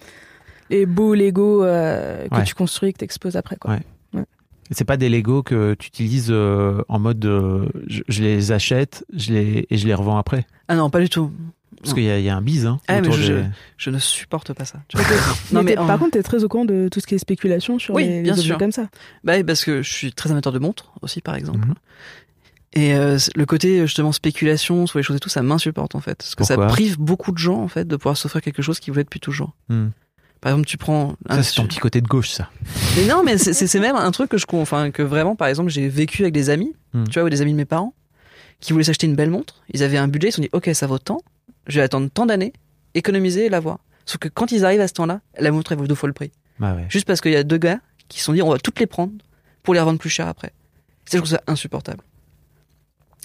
Les beaux Lego euh, que Ouais. tu construis et que tu exposes après. Quoi. Ouais. Et c'est pas des Lego que tu utilises euh, en mode euh, je, je les achète je les, et je les revends après? Ah non pas du tout. Parce qu'il y, a- il y a un bise. Hein, Ah, mais je- des- Je ne supporte pas ça. tu Mais vois. t'es- non mais mais t'es- en- par contre, t'es très au courant de tout ce qui est spéculation sur Oui, les, les bien objets sûr. comme ça. Bah parce que je suis très amateur de montres aussi, par exemple. Mhm. Et euh, le côté justement spéculation sur les choses et tout, ça m'insupporte en fait, parce que Pourquoi ça prive beaucoup de gens en fait de pouvoir s'offrir quelque chose qu'ils voulaient depuis toujours. Hmm. Par exemple, tu prends. Ça, c'est ton petit côté de gauche, ça. Mais non, mais c'est- même un truc que je, enfin que vraiment, par exemple, j'ai vécu avec des amis, Mhm. tu vois, ou des amis de mes parents, qui voulaient s'acheter une belle montre. Ils avaient un budget, ils se sont dit, ok, ça vaut tant, je vais attendre tant d'années, économiser et l'avoir. Sauf que quand ils arrivent à ce temps-là, la montre elle vaut deux fois le prix. Bah ouais. Juste parce qu'il y a deux gars qui se sont dit, on va toutes les prendre pour les revendre plus cher après. Ça, je trouve ça insupportable.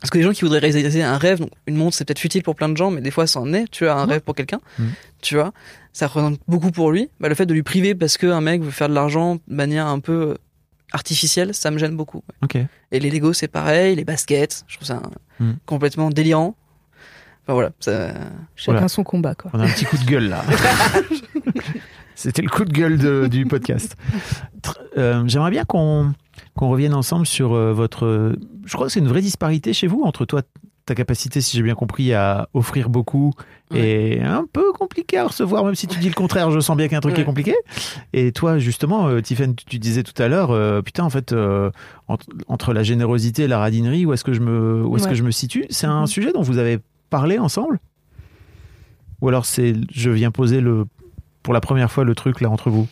Parce que les gens qui voudraient réaliser un rêve, donc une montre c'est peut-être futile pour plein de gens, mais des fois ça en est, tu vois, un rêve pour quelqu'un, Mhm. tu vois, ça représente beaucoup pour lui. Bah, le fait de lui priver parce qu'un mec veut faire de l'argent de manière un peu artificielle, ça me gêne beaucoup. ouais. Ok. Et les Lego c'est pareil, les baskets, je trouve ça Mhm. complètement délirant. Enfin voilà, ça... Chacun Voilà. son combat, quoi. On a un petit coup de gueule là. C'était le coup de gueule de- du podcast. Euh, J'aimerais bien qu'on revienne ensemble sur euh, votre. Je crois que c'est une vraie disparité chez vous entre toi, ta capacité, si j'ai bien compris, à offrir beaucoup et un peu compliqué à recevoir, même si tu dis le contraire. Je sens bien qu'un truc Ouais. est compliqué. Et toi, justement, euh, Tiffen, tu, disais tout à l'heure, euh, putain, en fait, euh, entre, entre la générosité et la radinerie, où est-ce que je me, où est-ce Ouais. que je me situe? C'est un Mhm. sujet dont vous avez parlé ensemble? Ou alors c'est, je viens poser le, pour la première fois le truc là entre vous?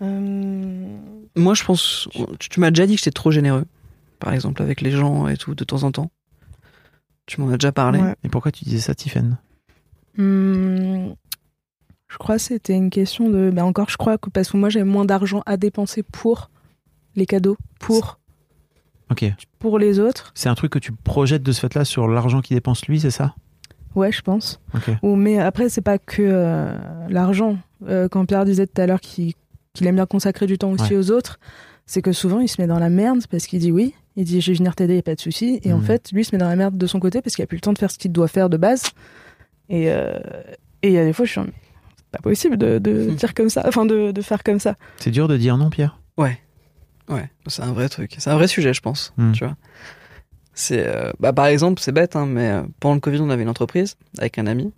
Euh, Moi je pense, tu, tu m'as déjà dit que j'étais trop généreux, par exemple avec les gens et tout, de temps en temps. Tu m'en as déjà parlé. Ouais. Et pourquoi tu disais ça, Tiffen? Hmm, je crois que c'était une question de. Ben encore, je crois que parce que moi j'ai moins d'argent à dépenser pour les cadeaux, pour, Ok. pour les autres. C'est un truc que tu projettes de ce fait-là sur l'argent qu'il dépense lui, c'est ça? Ouais, je pense. Ou, mais après, c'est pas que euh, l'argent. Euh, quand Pierre disait tout à l'heure qu'il aime bien consacrer du temps aussi Ouais. aux autres, c'est que souvent il se met dans la merde parce qu'il dit oui. Il dit je vais venir t'aider, pas de souci. Et en Mhm. fait, lui il se met dans la merde de son côté parce qu'il a plus le temps de faire ce qu'il doit faire de base. Et euh, et il y a des fois, je suis en- c'est pas possible de, de dire comme ça, enfin de, de faire comme ça. C'est dur de dire non, Pierre? Ouais, c'est un vrai truc. C'est un vrai sujet, je pense. Hmm. Tu vois. C'est, euh, bah, par exemple, c'est bête, hein, mais euh, pendant le Covid, on avait une entreprise avec un ami,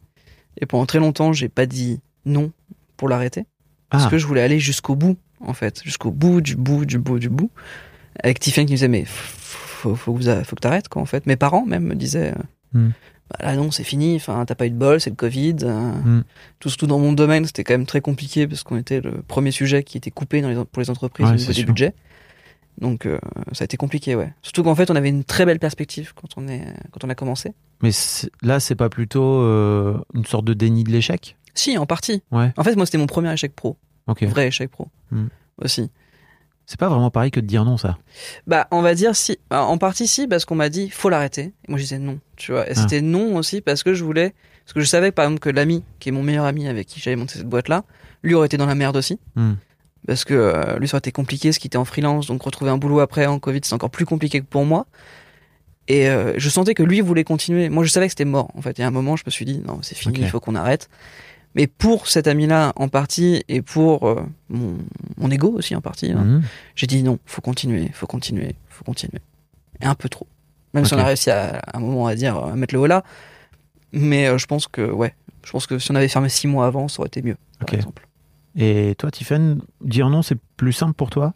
et pendant très longtemps, j'ai pas dit non pour l'arrêter, parce Ah, que je voulais aller jusqu'au bout, en fait, jusqu'au bout du bout du bout du bout. Avec Tiffany qui me disait mais faut, faut, que vous a- faut que t'arrêtes quoi en fait. Mes parents même me disaient euh, Hmm. bah là non c'est fini, enfin t'as pas eu de bol, c'est le Covid. Hmm. Tout surtout dans mon domaine c'était quand même très compliqué parce qu'on était le premier sujet qui était coupé dans les, pour les entreprises Ouais, au niveau des budgets. Donc euh, ça a été compliqué ouais. Surtout qu'en fait on avait une très belle perspective quand on est quand on a commencé. mais là, c'est pas plutôt euh, une sorte de déni de l'échec? Si en partie. Ouais. En fait moi c'était mon premier échec pro, vrai échec pro Hmm. aussi. C'est pas vraiment pareil que de dire non, ça. Bah, on va dire si. Ah, En partie, si, parce qu'on m'a dit, faut l'arrêter. Et moi, je disais non, tu vois. Et Ah. c'était non aussi parce que je voulais. Parce que je savais, par exemple, que l'ami, qui est mon meilleur ami avec qui j'avais monté cette boîte-là, lui aurait été dans la merde aussi. Hmm. Parce que euh, lui, ça aurait été compliqué, ce qui était en freelance. Donc, retrouver un boulot après en Covid, c'est encore plus compliqué que pour moi. Et euh, je sentais que lui voulait continuer. Moi, je savais que c'était mort. En fait, il y a un moment, je me suis dit, non, c'est fini, il faut qu'on arrête. Mais pour cet ami-là en partie et pour euh, mon, mon ego aussi en partie, hein, Mhm. j'ai dit non, faut continuer, faut continuer, faut continuer. Et un peu trop. Même si on a réussi à, à un moment à dire, à mettre le haut là. Mais je pense que, ouais, je pense que si on avait fermé six mois avant, ça aurait été mieux, par exemple. Et toi, Tiffen, dire non, c'est plus simple pour toi?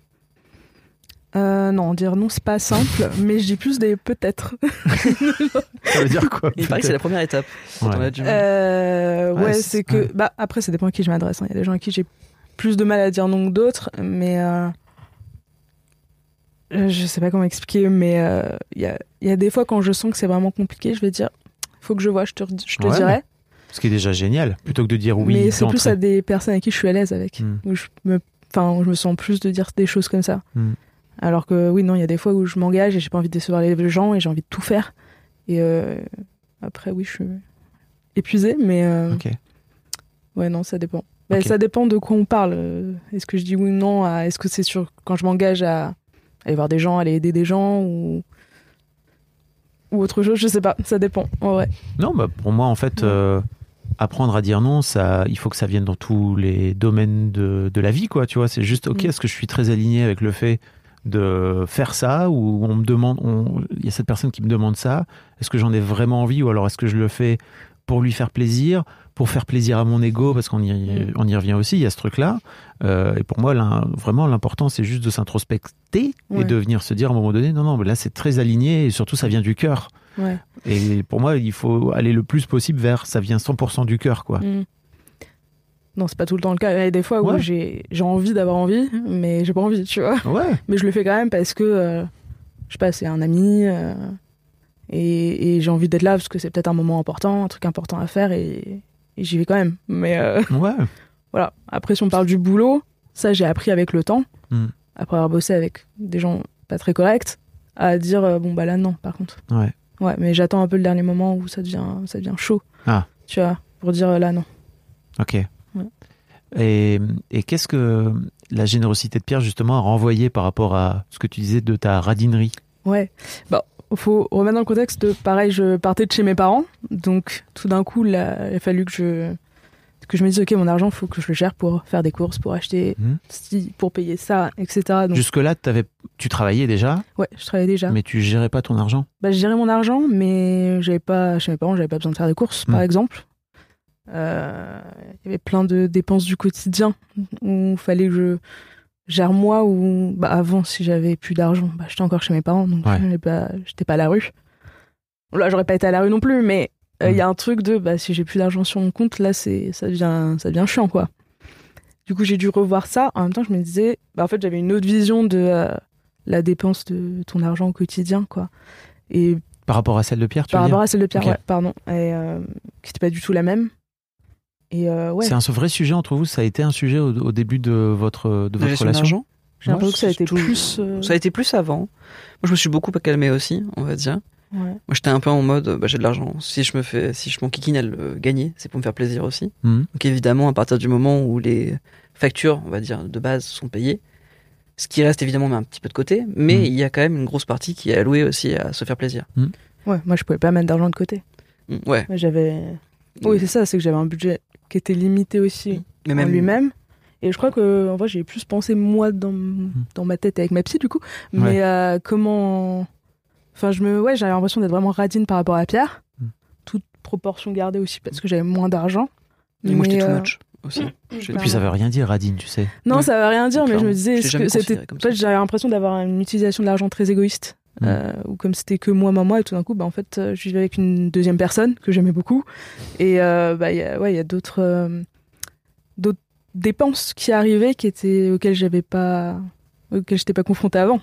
Euh, non, dire non, c'est pas simple, mais je dis plus des peut-être. Ça veut dire quoi Il paraît que c'est la première étape. Quand Ouais. on a du mal. Euh, Ouais, ouais, c'est- que. ouais. Bah, après, ça dépend à qui je m'adresse. hein. Il y a des gens à qui j'ai plus de mal à dire non que d'autres, mais. euh, Je sais pas comment expliquer, mais euh, il y, a, il y a des fois quand je sens que c'est vraiment compliqué, je vais dire faut que je vois, je te, je te Ouais, dirai. Ce qui est déjà génial, plutôt que de dire oui. mais c'est plus à des personnes avec qui je suis à l'aise avec. Hmm. Où je me, enfin, où je me sens plus de dire des choses comme ça. Hmm. Alors que oui, non, il y a des fois où je m'engage et j'ai pas envie de décevoir les gens et j'ai envie de tout faire. Et euh, après, oui, je suis épuisée, mais euh, ouais, non, ça dépend. Ça dépend de quoi on parle. Est-ce que je dis oui ou non à- Est-ce que c'est sur quand je m'engage à aller voir des gens, aller aider des gens ou ou autre chose Je sais pas. Ça dépend. En vrai. Non, bah, pour moi, en fait, Ouais. euh, apprendre à dire non, ça, il faut que ça vienne dans tous les domaines de, de la vie, quoi. Tu vois, c'est juste, ok, Mm. est-ce que je suis très aligné avec le fait de faire ça ou on me demande, on- il y a cette personne qui me demande ça, est-ce que j'en ai vraiment envie ou alors est-ce que je le fais pour lui faire plaisir, pour faire plaisir à mon ego parce qu'on y, Mm. on y revient aussi, il y a ce truc-là. Euh, et pour moi, vraiment, l'important, c'est juste de s'introspecter et de venir se dire à un moment donné, non, non, mais là, c'est très aligné et surtout, ça vient du cœur. Ouais. Et pour moi, il faut aller le plus possible vers ça vient 100% du cœur, quoi. Mm. Non, c'est pas tout le temps le cas. Il y a des fois où Ouais. j'ai j'ai envie d'avoir envie, mais j'ai pas envie, tu vois. Ouais. Mais je le fais quand même parce que, euh, je sais pas, c'est un ami. euh, Et, et j'ai envie d'être là parce que c'est peut-être un moment important, un truc important à faire et, et j'y vais quand même. Mais euh, Ouais. voilà. Après, si on parle du boulot, ça j'ai appris avec le temps, Mm. après avoir bossé avec des gens pas très corrects, à dire bon bah là non par contre. Ouais. Ouais, mais j'attends un peu le dernier moment où ça devient, ça devient chaud. Ah. Tu vois, pour dire euh, là non. Ok. Ouais. Et, et qu'est-ce que la générosité de Pierre justement a renvoyé par rapport à ce que tu disais de ta radinerie? Ouais. Bah, faut remettre dans le contexte de pareil, je partais de chez mes parents, donc tout d'un coup, là, il a fallu que je que je me dise ok, mon argent, faut que je le gère pour faire des courses, pour acheter, ci, pour payer ça, etc. Donc Jusque-là, t'avais- tu travaillais déjà, ouais, je travaillais déjà. mais tu gérais pas ton argent. Bah, je gérais mon argent, mais j'avais pas chez mes parents, j'avais pas besoin de faire des courses, par Mhm. exemple. Euh, Il y avait plein de dépenses du quotidien où il fallait que je gère moi ou bah, avant si j'avais plus d'argent, bah, j'étais encore chez mes parents donc Ouais. pas- j'étais pas à la rue. Là j'aurais pas été à la rue non plus, mais il Mhm. y a un truc de bah, si j'ai plus d'argent sur mon compte là c'est ça devient ça devient chiant quoi. Du coup j'ai dû revoir ça. En même temps je me disais bah, en fait j'avais une autre vision de euh, la dépense de ton argent au quotidien quoi. Et Par rapport à celle de Pierre, tu par veux dire rapport à celle de Pierre, ouais, pardon. Et euh, qui n'était pas du tout la même. Et euh, ouais, C'est un vrai sujet entre vous. Ça a été un sujet au, au début de votre de votre relation. d'argent j'ai l'impression que ça a été tout- plus. euh, Ça a été plus avant. Moi, je me suis beaucoup calmé aussi, on va dire. Ouais. Moi, j'étais un peu en mode, bah, j'ai de l'argent. Si je me fais, si je m'enquiquine à le gagner, c'est pour me faire plaisir aussi. Mhm. Donc évidemment, à partir du moment où les factures, on va dire, de base sont payées, ce qui reste évidemment met un petit peu de côté, mais Mhm. il y a quand même une grosse partie qui est allouée aussi à se faire plaisir. ouais, moi je pouvais pas mettre d'argent de côté. Mm, Ouais. J'avais. Oui, c'est ça, c'est que j'avais un budget qui était limité aussi Mais en même lui-même. Et je crois que en vrai, j'ai plus pensé moi dans, dans ma tête et avec ma psy du coup. Mais euh, comment. Enfin, je me. Ouais, j'avais l'impression d'être vraiment radine par rapport à Pierre. Mm. Toute proportion gardée aussi parce que j'avais moins d'argent. Et moi, j'étais Mais, too euh, much aussi. J'ai- Et puis ça veut rien dire, Radine, tu sais. Non, Ouais. ça veut rien dire, mais je me disais, c'était. En fait, j'avais l'impression d'avoir une utilisation de l'argent très égoïste. Mm. Euh, ou comme c'était que moi, maman, et tout d'un coup, bah, en fait, euh, je vivais avec une deuxième personne que j'aimais beaucoup. Et euh, bah, il y a, ouais, il y a d'autres, euh, d'autres dépenses qui arrivaient qui étaient, auxquelles j'avais pas. auxquelles j'étais pas confrontée avant.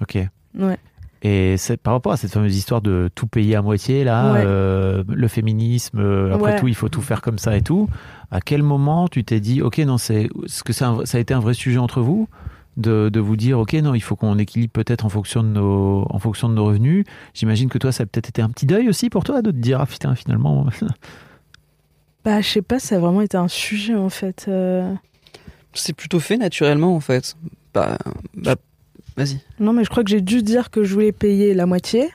Ok. Ouais. Et par rapport à cette fameuse histoire de tout payer à moitié, là, Ouais. euh, le féminisme, euh, après Ouais. tout, il faut tout faire comme ça et tout. À quel moment tu t'es dit, ok, non, c'est, est-ce que ça, a un- ça a été un vrai sujet entre vous de, de vous dire, ok, non, il faut qu'on équilibre peut-être en fonction de nos, en fonction de nos revenus. J'imagine que toi, ça a peut-être été un petit deuil aussi pour toi de te dire, ah putain, finalement. Bah, je sais pas, ça a vraiment été un sujet en fait. euh. C'est plutôt fait naturellement, en fait. Bah, bah vas-y. Non, mais je crois que j'ai dû dire que je voulais payer la moitié.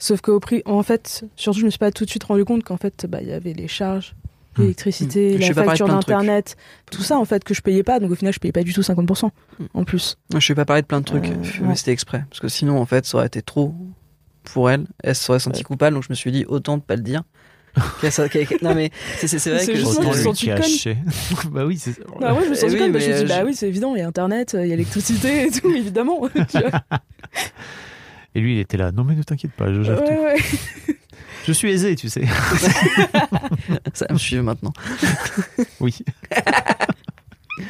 Sauf qu'au prix, en fait, surtout, je me suis pas tout de suite rendu compte qu'en fait, bah, il y avait les charges, Hmm. l'électricité, Hmm. La facture d'internet, tout ça, en fait, que je payais pas. Donc au final, je payais pas du tout 50% Hmm. en plus. Je vais pas parler de plein de trucs, Euh, mais ouais. c'était exprès. Parce que sinon, en fait, ça aurait été trop pour elle. Elle se serait sentie coupable, donc je me suis dit, autant de pas le dire. Non, mais c'est- vrai que. je- me sens cacher. bah oui, c'est. Bah ouais, je me sens Eh oui, conne parce que je me mais, suis dit, euh, bah je- oui, c'est évident, il y a internet, il y a l'électricité et tout, évidemment. Et lui, il était là. Non, mais ne t'inquiète pas, je gère tout. ouais, ouais. Je suis aisé, tu sais. Ça me suit maintenant. oui. Mais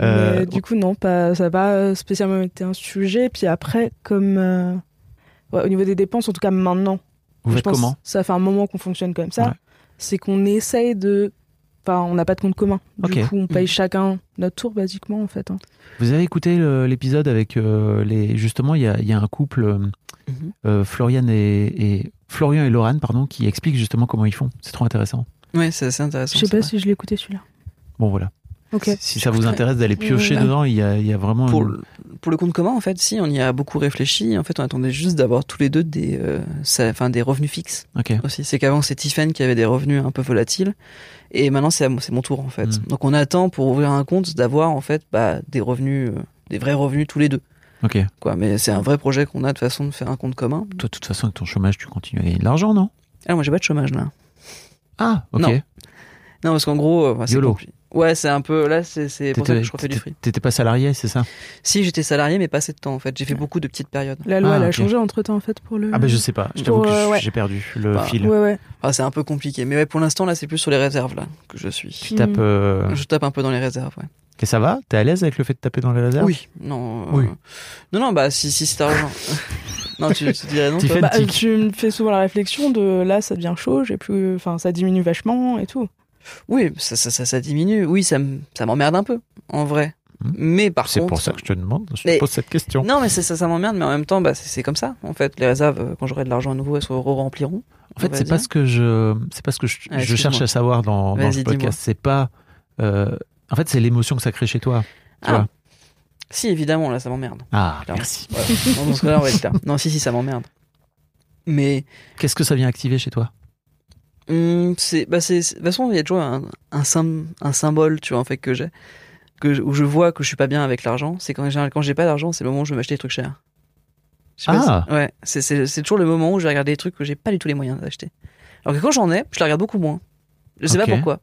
Euh, du coup, non, pas, ça n'a pas spécialement été un sujet. Puis après, comme. euh, ouais, au niveau des dépenses, en tout cas maintenant, Vous faites comment ça fait un moment qu'on fonctionne comme ça. Ouais. C'est qu'on essaye de. Enfin, on n'a pas de compte commun. Du coup, on paye Mm. chacun notre tour, basiquement, en fait. hein. Vous avez écouté l'épisode avec euh, les. Justement, il y a, il y a un couple, euh, Mhm. euh, Florian et, et- Florian et Laurent, pardon, qui expliquent justement comment ils font. C'est trop intéressant. Ouais, c'est assez intéressant. Je sais pas vrai. si je l'ai écouté celui-là. Bon, voilà. Ok. Si ça vous intéresse d'aller piocher Ouais. dedans, il y a, il y a vraiment. Pour, une- le- pour le compte commun, en fait, si, on y a beaucoup réfléchi. En fait, on attendait juste d'avoir tous les deux des, euh, ça- des revenus fixes Ok. aussi. C'est qu'avant, c'est Tiffen qui avait des revenus un peu volatiles. Et maintenant, c'est c'est mon tour, en fait. Mm. Donc, on attend pour ouvrir un compte d'avoir, en fait, bah, des revenus, euh, des vrais revenus tous les deux. Ok. Quoi. Mais c'est un vrai projet qu'on a de façon de faire un compte commun. Toi, de toute façon, avec ton chômage, tu continues à gagner de l'argent, non? Ah, moi, j'ai pas de chômage, là. Ah, ok. Non. Non, parce qu'en gros, euh, c'est YOLO. compli- Ouais, c'est un peu. Là, c'est pour ça que je refais du free. t'étais pas salarié, c'est ça? Si, j'étais salarié, mais pas assez de temps, en fait. J'ai fait beaucoup de petites périodes. La loi, Ah, elle a ok. changé entre temps, en fait, pour le. Ah, bah je sais pas. Je t'avoue que euh, ouais. j'ai perdu le Bah, fil. Ouais, ouais. Ah, c'est un peu compliqué. Mais ouais, pour l'instant, là, c'est plus sur les réserves, là, que je suis. Tu tapes. euh, Je tape un peu dans les réserves, ouais. Et ça va? T'es à l'aise avec le fait de taper dans les réserves? Oui. Non. euh, Oui. Non, non, bah, si, si c'est argent. Non, tu, tu dirais non. Toi? Bah, tu me fais souvent la réflexion de là, ça devient chaud, j'ai plus, enfin, ça diminue vachement et tout. Oui, ça, ça, ça, ça diminue. Oui, ça, m'emmerde un peu, en vrai. Mhm. Mais par C'est contre. pour ça que je te demande, je te pose cette question. Non, mais c'est ça, ça m'emmerde, mais en même temps, bah, c'est c'est comme ça. En fait, les réserves, euh, quand j'aurai de l'argent à nouveau, elles se rempliront. En fait, c'est pas ce que je, c'est pas ce que je, Ah, je excuse-moi. cherche à savoir dans, dans dis-moi. podcast. C'est pas, euh, en fait, c'est l'émotion que ça crée chez toi. Tu Ah. vois. Si, évidemment, là, ça m'emmerde. Ah, Clairement. merci. Voilà. Dans ce cas-là, on va être. Non, si, si, ça m'emmerde. Mais Qu'est-ce que ça vient activer chez toi? Hum, c'est, bah, c'est, de toute façon, il y a toujours un, un, sym- un symbole, tu vois, en fait, que j'ai, que, où je vois que je suis pas bien avec l'argent. C'est quand, j'ai- quand j'ai pas d'argent, c'est le moment où je vais m'acheter des trucs chers. Ah. si- ouais, c'est, c'est, c'est toujours le moment où je vais regarder des trucs que j'ai pas du tout les moyens d'acheter. Alors que quand j'en ai, je les regarde beaucoup moins. Je sais pas pourquoi.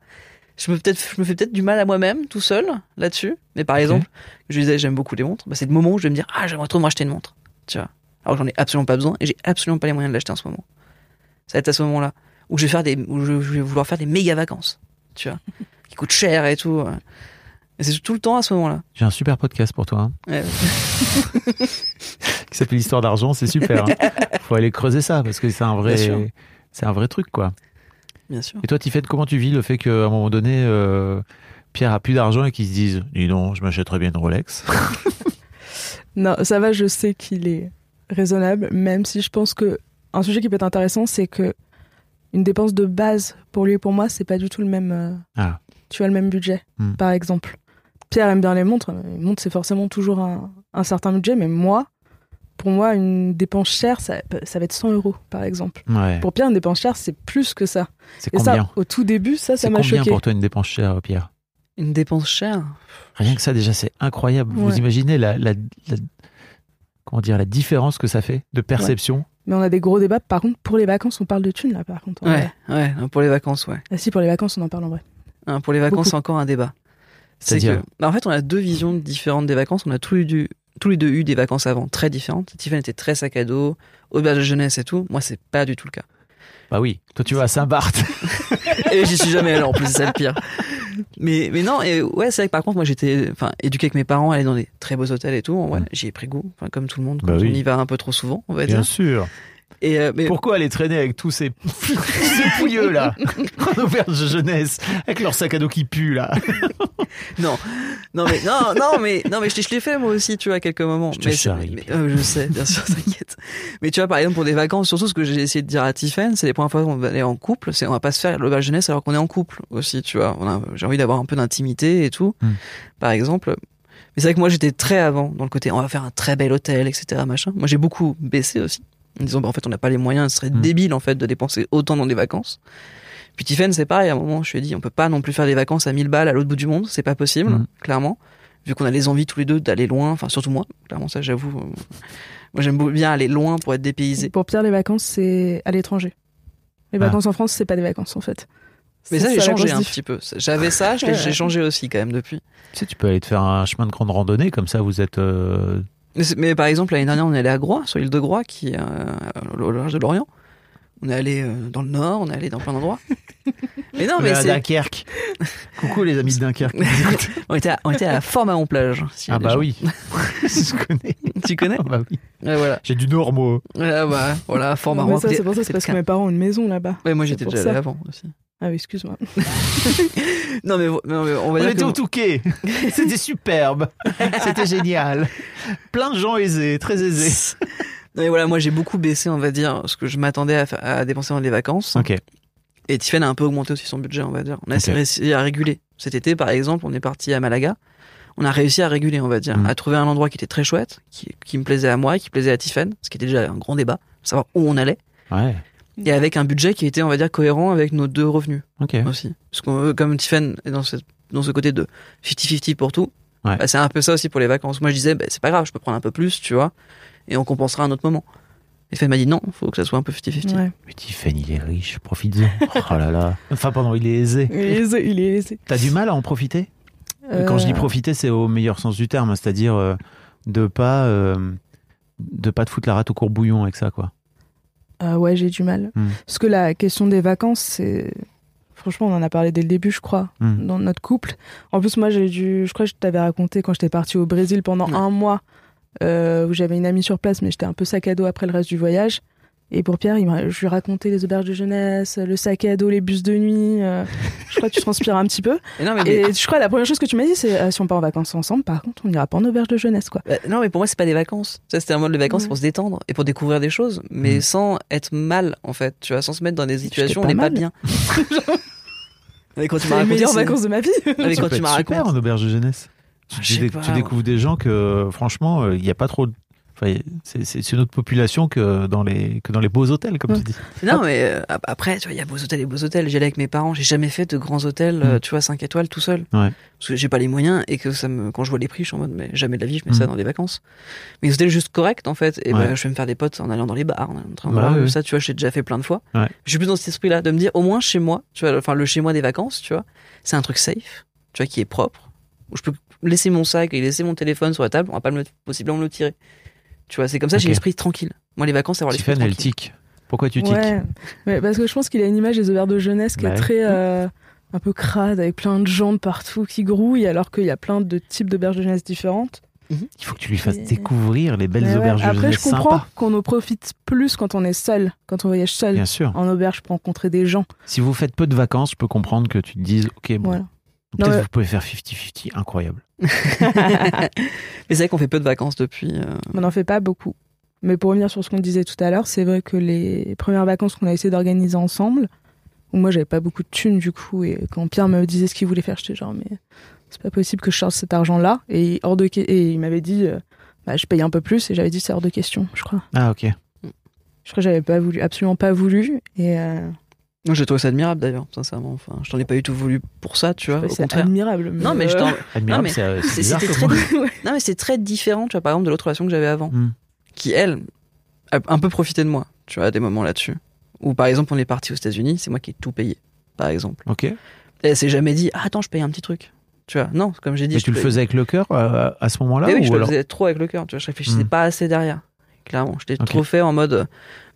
Je me, peut-être, je me fais peut-être du mal à moi-même, tout seul, là-dessus. Mais par exemple, je disais, j'aime beaucoup les montres. Bah, c'est le moment où je vais me dire, ah, j'aimerais trop me racheter une montre. Tu vois. Alors j'en ai absolument pas besoin et j'ai absolument pas les moyens de l'acheter en ce moment. Ça va être à ce moment-là où je vais faire des, où je, je vais vouloir faire des méga vacances. Tu vois. qui coûtent cher et tout. Et c'est tout le temps à ce moment-là. J'ai un super podcast pour toi, hein, Ouais. qui s'appelle Histoire d'argent. C'est super. hein. Faut aller creuser ça parce que c'est un vrai, c'est un vrai truc, quoi. Bien sûr. Et toi, Tiffany, comment tu vis le fait qu'à un moment donné, euh, Pierre a plus d'argent et qu'il se dise, dis non, je m'achèterais bien une Rolex. Non, ça va, je sais qu'il est raisonnable, même si je pense que un sujet qui peut être intéressant, c'est que une dépense de base pour lui et pour moi, c'est pas du tout le même. euh, Ah. Tu as le même budget, Hmm. par exemple. Pierre aime bien les montres. Les montres, c'est forcément toujours un, un certain budget, mais moi, pour moi, une dépense chère, ça, ça va être 100 euros, par exemple. Ouais. Pour Pierre, une dépense chère, c'est plus que ça. C'est Et combien ça, au tout début, ça, ça C'est m'a combien choqué. pour toi une dépense chère, Pierre? Une dépense chère? Rien que ça, déjà, c'est incroyable. Vous imaginez la, la, la- comment dire, la différence que ça fait de perception Mais on a des gros débats. Par contre, pour les vacances, on parle de thunes, là, par contre. Ouais, vrai. ouais. Pour les vacances, ouais. Ah si, pour les vacances, on en parle en vrai. Hein, pour les vacances, c'est encore un débat. C'est que, bah, en fait, on a deux visions différentes des vacances. On a tous, du- tous les deux eu des vacances avant très différentes. Tiffany était très sac à dos, auberge de jeunesse et tout. Moi, c'est pas du tout le cas. Bah oui, toi tu vas à Saint-Barth. Et j'y suis jamais allé en plus, c'est ça le pire. Mais, mais non, et ouais, c'est vrai que par contre, moi j'étais enfin, éduqué avec mes parents, aller dans des très beaux hôtels et tout. Ouais, j'y ai pris goût, comme tout le monde, Bah quand oui. on y va un peu trop souvent, on va Bien dire. sûr. Et, euh, mais, Pourquoi aller traîner avec tous ces, ces pouilleux là en auberge de jeunesse avec leur sac à dos qui pue là? Non, non, mais, non, non, mais, non, mais je, je l'ai fait moi aussi, tu vois, à quelques moments. Je te mais, charrie, mais- Pierre. euh, je sais, bien sûr, t'inquiète. Mais tu vois, par exemple, pour des vacances, surtout ce que j'ai essayé de dire à Tiffen, c'est les premières fois qu'on va aller en couple, c'est on va pas se faire l'auberge jeunesse alors qu'on est en couple aussi, tu vois. J'ai envie d'avoir un peu d'intimité et tout, Hmm. par exemple. Mais c'est vrai que moi j'étais très avant dans le côté on va faire un très bel hôtel, etc. Machin. Moi j'ai beaucoup baissé aussi, en disant bah, en fait on n'a pas les moyens, ce serait Hmm. débile en fait de dépenser autant dans des vacances. Puis Tiffen c'est pareil, à un moment je lui ai dit on peut pas non plus faire des vacances à 1000 balles à l'autre bout du monde, c'est pas possible, Hmm. clairement. Vu qu'on a les envies tous les deux d'aller loin, enfin surtout moi, clairement ça j'avoue. euh, Moi j'aime bien aller loin pour être dépaysé. Pour Pierre, les vacances, c'est à l'étranger. Les Ah. vacances en France, c'est pas des vacances en fait. Mais ça j'ai changé un petit peu. J'avais ça, j'ai changé aussi quand même depuis. Tu sais, tu peux aller te faire un chemin de grande randonnée comme ça, vous êtes. euh, Mais, par exemple, l'année dernière, on est allé à Groix, sur l'île de Groix, qui est euh, au large de l'Orient. On est allé euh, dans le nord, on est allé dans plein d'endroits. mais non, mais à c'est. Dunkerque. Coucou les amis de Dunkerque. On était, à, on était à la Fort-Mahon plage. s'il y a ah bah oui, je connais. Tu connais Ah bah oui. Voilà. J'ai du nord moi. Ouais, bah, voilà, Mais Fort-Mahon. ça, c'est pour ça, c'est parce que mes parents ont une maison là-bas. Ouais, moi j'étais déjà ça. allé avant aussi. Ah oui, excuse-moi. Non mais, non, mais on va On dire était que au Touquet. C'était superbe. C'était génial. Plein de gens aisés, très aisés. Non, mais voilà, moi j'ai beaucoup baissé, on va dire, ce que je m'attendais à, dépenser dans les vacances. Ok. Et Tiffen a un peu augmenté aussi son budget, on va dire. On a Ok. réussi à réguler. Cet été, par exemple, on est parti à Malaga. On a réussi à réguler, on va dire, Mm. à trouver un endroit qui était très chouette, qui, qui me plaisait à moi, et qui plaisait à Tiffen, ce qui était déjà un grand débat, savoir où on allait, Ouais. et avec un budget qui était, on va dire, cohérent avec nos deux revenus aussi. Parce que comme Tiffen est dans, ce côté de 50-50 pour tout, Ouais. bah, c'est un peu ça aussi pour les vacances. Moi, je disais, bah, c'est pas grave, je peux prendre un peu plus, tu vois, et on compensera à un autre moment. Et Tiffen m'a dit non, faut que ça soit un peu 50-50. Ouais. Mais Tiffany, il est riche, profite-en. Oh là là. Enfin, pardon, il est aisé. Il est aisé. Il est aisé. T'as du mal à en profiter? Quand je dis Euh, profiter, c'est au meilleur sens du terme, c'est-à-dire euh, de pas euh, de pas te foutre la rate au courbouillon avec ça, quoi. euh, ouais, j'ai du mal. Hmm. Parce que la question des vacances, c'est. Franchement, on en a parlé dès le début, je crois, Hmm. dans notre couple. En plus, moi, j'ai dû. Je crois que je t'avais raconté quand j'étais partie au Brésil pendant un mois. Euh, où j'avais une amie sur place, mais j'étais un peu sac à dos après le reste du voyage. Et pour Pierre, il je lui racontais les auberges de jeunesse, le sac à dos, les bus de nuit. euh, je crois que tu transpires un petit peu. Et non, mais, Et je crois que la première chose que tu m'as dit, c'est euh, si on part en vacances ensemble, par contre, on n'ira pas en auberge de jeunesse, quoi. Bah, non, mais pour moi, c'est pas des vacances. Ça, c'était un mode de vacances Ouais. pour se détendre et pour découvrir des choses, mais Mm. sans être mal, en fait. Tu vois, sans se mettre dans des situations où on n'est pas bien. mais quand tu C'est m'as les raconté, meilleures vacances de ma vie. Ah, mais quand tu m'as super raconté. en auberge de jeunesse. Tu, sais dé- pas, tu moi. découvres des gens que, franchement, euh, il n'y a pas trop. de- Enfin, c'est- une autre population que dans les, que dans les beaux hôtels, comme Ouais. tu dis. Non, mais euh, ap- après, tu vois, il y a beaux hôtels et beaux hôtels. J'y allais avec mes parents. J'ai jamais fait de grands hôtels, euh, Mm. tu vois, 5 étoiles tout seul. Ouais. Parce que j'ai pas les moyens et que ça me, quand je vois les prix, je suis en mode, mais jamais de la vie, je mets ça Mm. dans des vacances. Mais les hôtels juste corrects, en fait. Et Ouais. bah, je vais me faire des potes en allant dans les bars, en allant dans Bah, ouais. Ça, tu vois, j'ai déjà fait plein de fois. Ouais. Je suis plus dans cet esprit-là, de me dire, au moins chez moi, tu vois, enfin, le chez moi des vacances, tu vois, c'est un truc safe, tu vois, qui est propre, où je peux laisser mon sac et laisser mon téléphone sur la table, on va pas me le, possiblement me le tirer. Tu vois, c'est comme ça, j'ai l'esprit tranquille. Moi, les vacances, c'est avoir l'esprit tranquille. tique. Pourquoi tu tiques Ouais. Ouais, parce que je pense qu'il a une image des auberges de jeunesse qui Bah est oui. très euh, un peu crade, avec plein de gens de partout qui grouillent, alors qu'il y a plein de types d'auberges de jeunesse différentes. Il faut que tu lui fasses découvrir les belles auberges de Après, jeunesse je comprends qu'on en profite plus quand on est seul, quand on voyage seul. Bien sûr. En auberge pour rencontrer des gens. Si vous faites peu de vacances, je peux comprendre que tu te dises, ok, bon, Voilà. peut-être mais- vous pouvez faire 50-50, incroyable. Mais c'est vrai qu'on fait peu de vacances depuis. euh, On n'en fait pas beaucoup. Mais pour revenir sur ce qu'on disait tout à l'heure, c'est vrai que les premières vacances qu'on a essayé d'organiser ensemble, où moi j'avais pas beaucoup de thunes du coup, et quand Pierre me disait ce qu'il voulait faire, j'étais genre, mais c'est pas possible que je charge cet argent-là. Et, hors de que- et il m'avait dit, euh, bah, je paye un peu plus, et j'avais dit, c'est hors de question, je crois. Ah, ok. Je crois que j'avais pas voulu, absolument pas voulu. Et euh, Moi, j'ai trouvé ça admirable d'ailleurs, sincèrement. Enfin, je t'en ai pas du tout voulu pour ça, tu vois. C'est contraire. admirable. Non, mais je t'en. Admirable, mais c'est euh, très, non, mais c'est très différent, tu vois, par exemple, de l'autre relation que j'avais avant, Hmm. qui elle a un peu profité de moi, tu vois, à des moments là-dessus. Ou par exemple, on est parti aux États-Unis, c'est moi qui ai tout payé, par exemple. Ok. Et elle s'est jamais dit, ah, attends, je paye un petit truc. Tu vois, non, comme j'ai dit. Mais je tu le paye- faisais avec le cœur euh, à ce moment-là Mais oui, ou je le alors faisais trop avec le cœur, tu vois, je réfléchissais Hmm. pas assez derrière. Clairement, je l'ai Ok. trop fait en mode,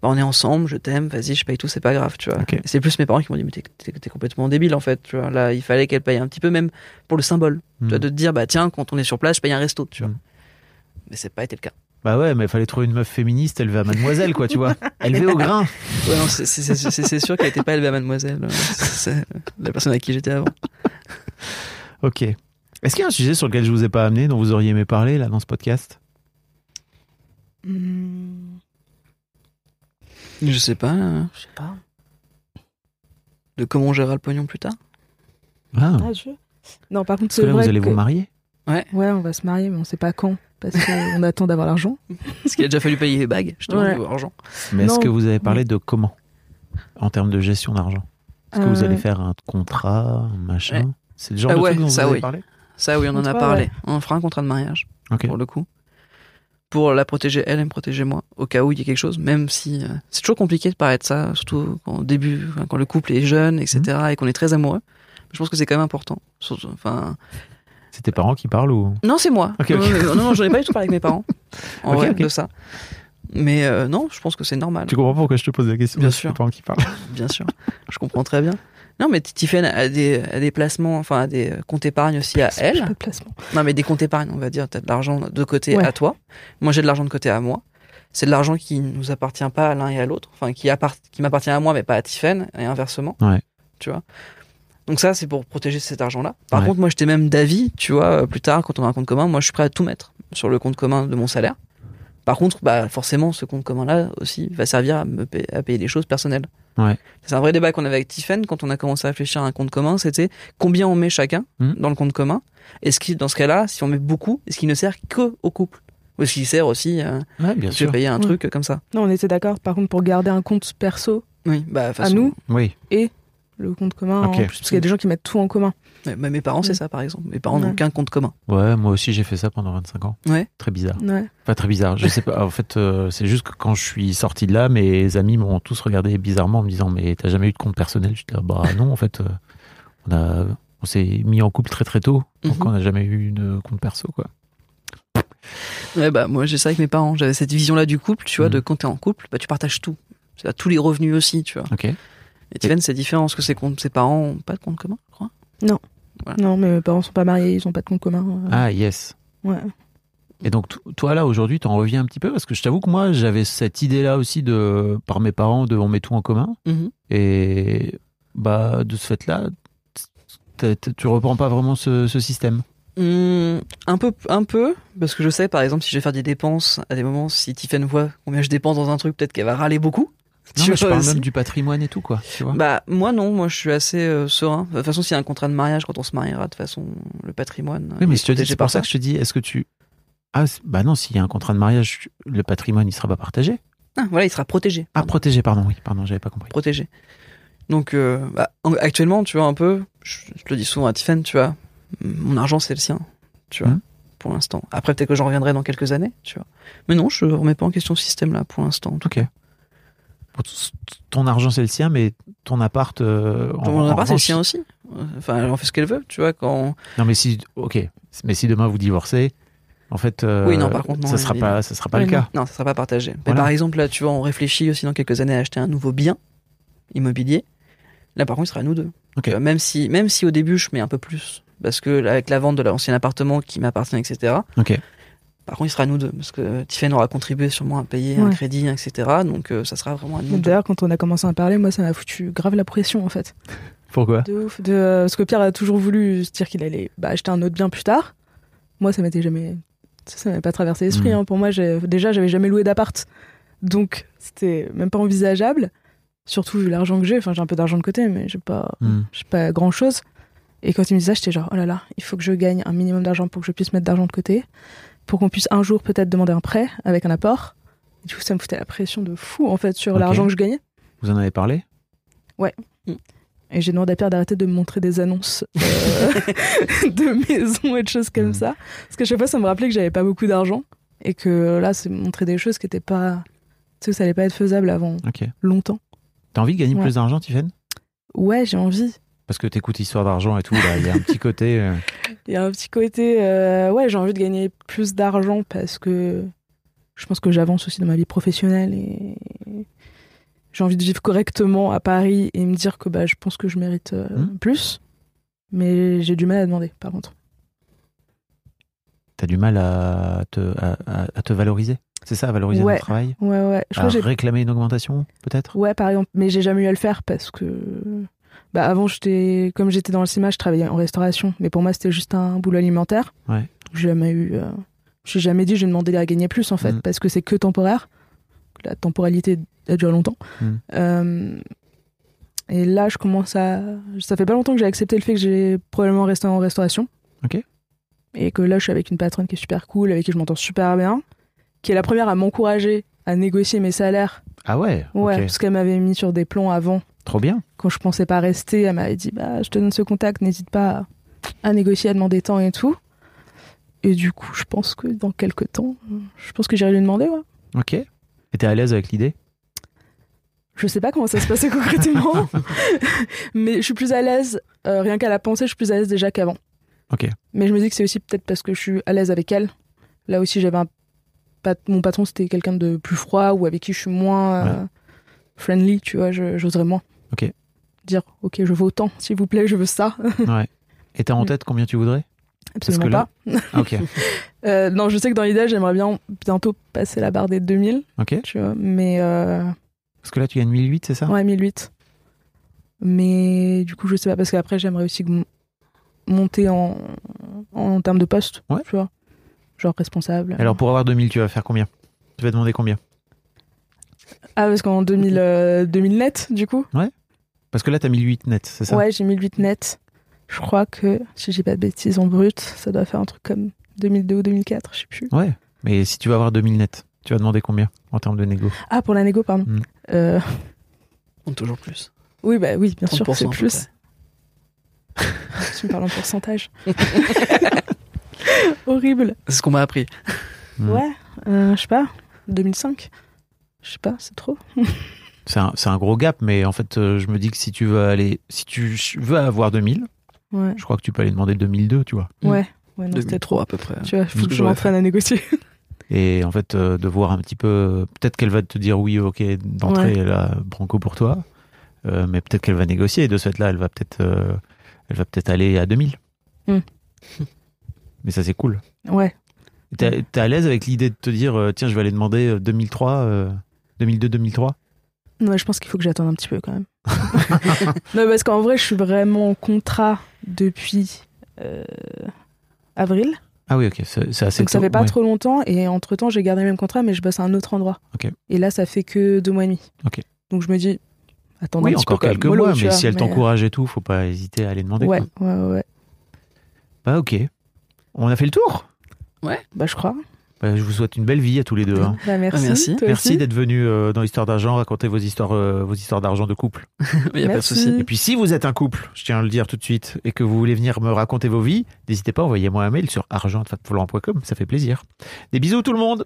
bah, on est ensemble, je t'aime, vas-y, je paye tout, c'est pas grave, tu vois. C'est plus mes parents qui m'ont dit, mais t'es- complètement débile en fait, tu vois. Là, il fallait qu'elle paye un petit peu, même pour le symbole. Tu vois, Hmm. de te dire, bah tiens, quand on est sur place, je paye un resto, tu vois. Hmm. Mais c'est pas été le cas. Bah ouais, mais il fallait trouver une meuf féministe élevée à mademoiselle, quoi, tu vois. Élevée au grain. Ouais, non, c'est- sûr qu'elle était pas élevée à mademoiselle. euh, C'est la personne avec qui j'étais avant. Ok. Est-ce qu'il y a un sujet sur lequel je vous ai pas amené, dont vous auriez aimé parler, là, dans ce podcast? Je sais pas. euh, je sais pas. De comment on gérera le pognon plus tard? Ah, Ah, je- Non, par contre, parce que c'est là, vrai vous allez que- vous marier Ouais, on va se marier, mais on sait pas quand, parce qu'on attend d'avoir l'argent. Parce qu'il a déjà fallu payer les bagues, justement, Ouais. niveau argent. Mais est-ce Non. que vous avez parlé de comment? En termes de gestion d'argent? Est-ce que vous Euh, allez faire un contrat, un machin? Ouais. C'est le genre Ah de ouais, truc dont vous ça, avez oui. parlé? Ça, oui, on en a Contrat, parlé. ouais. On fera un contrat de mariage, Ok. pour le coup. Pour la protéger elle et me protéger moi, au cas où il y a quelque chose, même si euh, c'est toujours compliqué de paraître ça, surtout quand, au début, enfin, quand le couple est jeune, etc., Mhm. et qu'on est très amoureux. Je pense que c'est quand même important. Surtout- Enfin, C'est tes parents qui parlent ou? Non, c'est moi. Non, non, non, non, j'en ai pas du tout parlé avec mes parents. En Ok, vrai, ok. de ça. Mais euh, non, je pense que c'est normal. Tu comprends pourquoi je te pose la question Bien sûr. tes parents qui parlent. Bien sûr. je comprends très bien. Non, mais Tiffen a des, a des placements, enfin, a des comptes épargne aussi à J'ai elle. pas de placement. Non, mais des comptes épargne, on va dire. T'as de l'argent de côté Ouais. à toi. Moi, j'ai de l'argent de côté à moi. C'est de l'argent qui nous appartient pas à l'un et à l'autre. Enfin, qui, appart- qui m'appartient à moi, mais pas à Tiffen, et inversement. Ouais. Tu vois. Donc ça, c'est pour protéger cet argent-là. Par Ouais. contre, moi, j'étais même d'avis, tu vois, euh, plus tard, quand on a un compte commun, moi, je suis prêt à tout mettre sur le compte commun de mon salaire. Par contre, bah, forcément, ce compte commun-là aussi va servir à me à payer des choses personnelles. Ouais. C'est un vrai débat qu'on avait avec Tiffen quand on a commencé à réfléchir à un compte commun. C'était combien on met chacun Mhm. dans le compte commun? Est-ce qu'il, dans ce cas-là, si on met beaucoup, est-ce qu'il ne sert que au couple? Ou est-ce qu'il sert aussi euh, Ouais, bien de sûr. payer un Ouais. truc comme ça? Non, on était d'accord. Par contre, pour garder un compte perso, Oui, bah, à nous, Oui. Le compte commun, Ok. en plus, parce qu'il y a des gens qui mettent tout en commun. mais- mais mes parents, c'est Ouais. ça, par exemple. Mes parents n'ont qu'un compte commun. Ouais, moi aussi j'ai fait ça pendant 25 ans. Ouais. Très bizarre. Ouais. Pas très bizarre. Je sais pas. En fait, euh, c'est juste que quand je suis sorti de là, mes amis m'ont tous regardé bizarrement en me disant Mais t'as jamais eu de compte personnel? Je dis Bah non, en fait, euh, on, a, on s'est mis en couple très très tôt. Donc Mhm. on n'a jamais eu de compte perso, quoi. Ouais, bah, moi, j'ai ça avec mes parents. J'avais cette vision-là du couple, tu vois, Mhm. de quand t'es en couple, bah, tu partages tout. C'est à tous les revenus aussi, tu vois. Ok. Et Tiffen, c'est différent, parce que ses, comptes, ses parents ont pas de compte commun, je crois? Non, mais mes parents sont pas mariés, ils ont pas de compte commun. euh, Ah, yes. Ouais. Et donc, to- toi, là, aujourd'hui, t'en reviens un petit peu? Parce que je t'avoue que moi, j'avais cette idée-là aussi de, par mes parents, de on met tout en commun. Mhm. Et bah, de ce fait-là, tu reprends pas vraiment ce, ce système? Hum, un peu, un peu, parce que je sais, par exemple, si je vais faire des dépenses, à des moments, si Tiffen voit combien je dépense dans un truc, peut-être qu'elle va râler beaucoup. Non, Tu mais je vois parle aussi. même du patrimoine et tout, quoi. Tu vois Bah, moi, non, moi, je suis assez euh, serein. De toute façon, s'il y a un contrat de mariage, quand on se mariera, de toute façon, le patrimoine. oui, mais je c'est par pour ça que je te dis, est-ce que tu. Ah, bah non, s'il y a un contrat de mariage, le patrimoine, il sera pas partagé. Ah, voilà, il sera protégé. Ah, protégé, pardon, oui, pardon, j'avais pas compris. protégé. Donc, euh, bah, en- actuellement, tu vois, un peu, je, je le dis souvent à Tiffen, tu vois, mon argent, c'est le sien, tu vois, Mhm. pour l'instant. Après, peut-être que j'en reviendrai dans quelques années, tu vois. Mais non, je remets pas en question ce système-là, pour l'instant. en tout t- Ton argent, c'est le sien, mais ton appart. euh, Mon en appart, c'est le sien aussi. Enfin, elle en fait ce qu'elle veut, tu vois, quand... Non, mais si, ok, mais si demain vous divorcez, en fait, euh, Oui, non, par contre, non, ça sera pas, ça sera pas le cas. Non, ça sera pas partagé. Mais par exemple, là, tu vois, on réfléchit aussi dans quelques années à acheter un nouveau bien immobilier. Là, par contre, il sera à nous deux. Ok. Tu vois, même si, même si au début, je mets un peu plus, parce que avec la vente de l'ancien appartement qui m'appartient, etc. Ok. Par contre, il sera à nous deux, parce que Tiffen aura contribué sûrement à payer un crédit, etc. Donc, euh, ça sera vraiment à nous. D'ailleurs, quand on a commencé à parler, moi, ça m'a foutu grave la pression, en fait. Pourquoi? De ouf. De, euh, parce que Pierre a toujours voulu se dire qu'il allait bah, acheter un autre bien plus tard. Moi, ça m'était jamais. Ça, ça m'avait pas traversé l'esprit. Mhm. hein. Pour moi, déjà, j'avais jamais loué d'appart. Donc, c'était même pas envisageable. Surtout vu l'argent que j'ai. Enfin, j'ai un peu d'argent de côté, mais j'ai pas, j'ai pas grand chose. Et quand il me disait ça, j'étais genre, oh là là, il faut que je gagne un minimum d'argent pour que je puisse mettre d'argent de côté. Pour qu'on puisse un jour peut-être demander un prêt avec un apport. Et du coup, ça me foutait la pression de fou, en fait, sur l'argent que je gagnais. Vous en avez parlé? Et j'ai demandé à Pierre d'arrêter de me montrer des annonces euh, de maisons et de choses comme Mm. ça. Parce qu'à chaque fois, ça me rappelait que j'avais pas beaucoup d'argent. Et que là, c'est montrer des choses qui étaient pas. Tu sais, que ça allait pas être faisable avant Ok. longtemps. T'as envie de gagner Ouais. plus d'argent, Tiffen Ouais, j'ai envie. Parce que t'écoutes Histoire d'argent et tout, il y a un petit côté. euh, Il y a un petit côté. euh, ouais, j'ai envie de gagner plus d'argent parce que je pense que j'avance aussi dans ma vie professionnelle et j'ai envie de vivre correctement à Paris et me dire que bah, je pense que je mérite euh, Mhm. plus. Mais j'ai du mal à demander, par contre. T'as du mal à te, à, à- à te valoriser? C'est ça, à valoriser Ouais. ton travail? Ouais, ouais. Je À crois réclamer une augmentation, peut-être? Ouais, par exemple, mais j'ai jamais eu à le faire parce que bah avant j'étais comme j'étais dans le cinéma, je travaillais en restauration, mais pour moi c'était juste un boulot alimentaire. Ouais. J'ai jamais eu euh, j'ai jamais dit je vais demander à gagner plus en fait Mm. parce que c'est que temporaire. La temporalité elle dure longtemps. Mm. Euh, et là, je commence à ça fait pas longtemps que j'ai accepté le fait que j'ai probablement resté en restauration. Ok. Et que là, je suis avec une patronne qui est super cool, avec qui je m'entends super bien, qui est la première à m'encourager à négocier mes salaires Ah ouais Ouais, parce qu'elle m'avait mis sur des plans avant. Trop bien. Quand je pensais pas rester, elle m'avait dit bah, Je te donne ce contact, n'hésite pas à, négocier, à demander temps et tout. Et du coup, je pense que dans quelques temps, je pense que j'irai lui demander. Ouais. Ok. Et t'es à l'aise avec l'idée? Je sais pas comment ça se passait concrètement, mais je suis plus à l'aise, euh, rien qu'à la pensée, je suis plus à l'aise déjà qu'avant. Ok. Mais je me dis que c'est aussi peut-être parce que je suis à l'aise avec elle. Là aussi, j'avais un. pat- Mon patron, c'était quelqu'un de plus froid ou avec qui je suis moins euh, friendly, tu vois, j'oserais moins. Ok. Dire, ok, je veux autant, s'il vous plaît, je veux ça. Ouais. Et t'as en Mm. tête combien tu voudrais? Absolument que là- pas. Ah, Ok. Euh, non, je sais que dans l'idée, j'aimerais bien bientôt passer la barre des 2000, Ok. tu vois, mais euh, Parce que là, tu gagnes 1008, c'est ça? Ouais, 1008. Mais du coup, je sais pas, parce qu'après, j'aimerais aussi monter en, en termes de poste, Ouais. tu vois, genre responsable. Alors, pour avoir 2000, tu vas faire combien? Tu vas demander combien? Ah, parce qu'en 2000, euh, 2000 net, du coup? Parce que là, t'as 1008 net, c'est ça? Ouais, j'ai 1008 net. Je crois que, si j'ai pas de bêtises en brut, ça doit faire un truc comme 2002 ou 2004, je sais plus. Ouais. Mais si tu vas avoir 2000 net, tu vas demander combien en termes de négo? Ah, pour la négo, pardon. Mm. Euh, On toujours plus. oui, bah oui, bien sûr, 30% c'est plus. tu me parles en pourcentage. Horrible. C'est ce qu'on m'a appris. Mm. Ouais, euh, je sais pas, 2005. Je sais pas, c'est trop. C'est un, c'est un gros gap, mais en fait, euh, je me dis que si tu veux aller, si tu veux avoir 2000, Ouais, je crois que tu peux aller demander 2002, tu vois. Ouais. ouais non, c'était 2003 trop. à peu près. Tu vois, faut que je m'entraîne à négocier. Et en fait, euh, de voir un petit peu, peut-être qu'elle va te dire oui, ok, d'entrée, Ouais. là, Branco pour toi, Euh, mais peut-être qu'elle va négocier, et de ce fait-là, elle va peut-être, euh, elle va peut-être aller à 2000. Mm. Mais ça, c'est cool. ouais. T'es t'es à l'aise avec l'idée de te dire, tiens, je vais aller demander euh, 2003, euh, 2002-2003 Ouais, je pense qu'il faut que j'attende un petit peu quand même. non, parce qu'en vrai, je suis vraiment en contrat depuis euh, avril. Ah oui, ok, c'est assez Donc ça fait pas ouais. trop longtemps. Et entre temps, j'ai gardé le même contrat, mais je bosse à un autre endroit. Ok. Et là, ça fait que deux mois et demi. Ok. Donc je me dis, attends Oui, un petit encore peu quelques mollo, mois, mais vois, si elle mais, t'encourage et tout, faut pas hésiter à aller demander. euh, Ouais, quoi. ouais, ouais, ouais. Bah ok. On a fait le tour? Bah, je crois. Bah, Je vous souhaite une belle vie à tous les deux. hein. Bah, merci. d'être venu euh, dans l'histoire d'argent, raconter vos histoires, euh, vos histoires d'argent de couple. Il y a pas de Merci. souci. Et puis si vous êtes un couple, je tiens à le dire tout de suite, et que vous voulez venir me raconter vos vies, n'hésitez pas, envoyez-moi un mail sur argent.com, ça fait plaisir. Des bisous tout le monde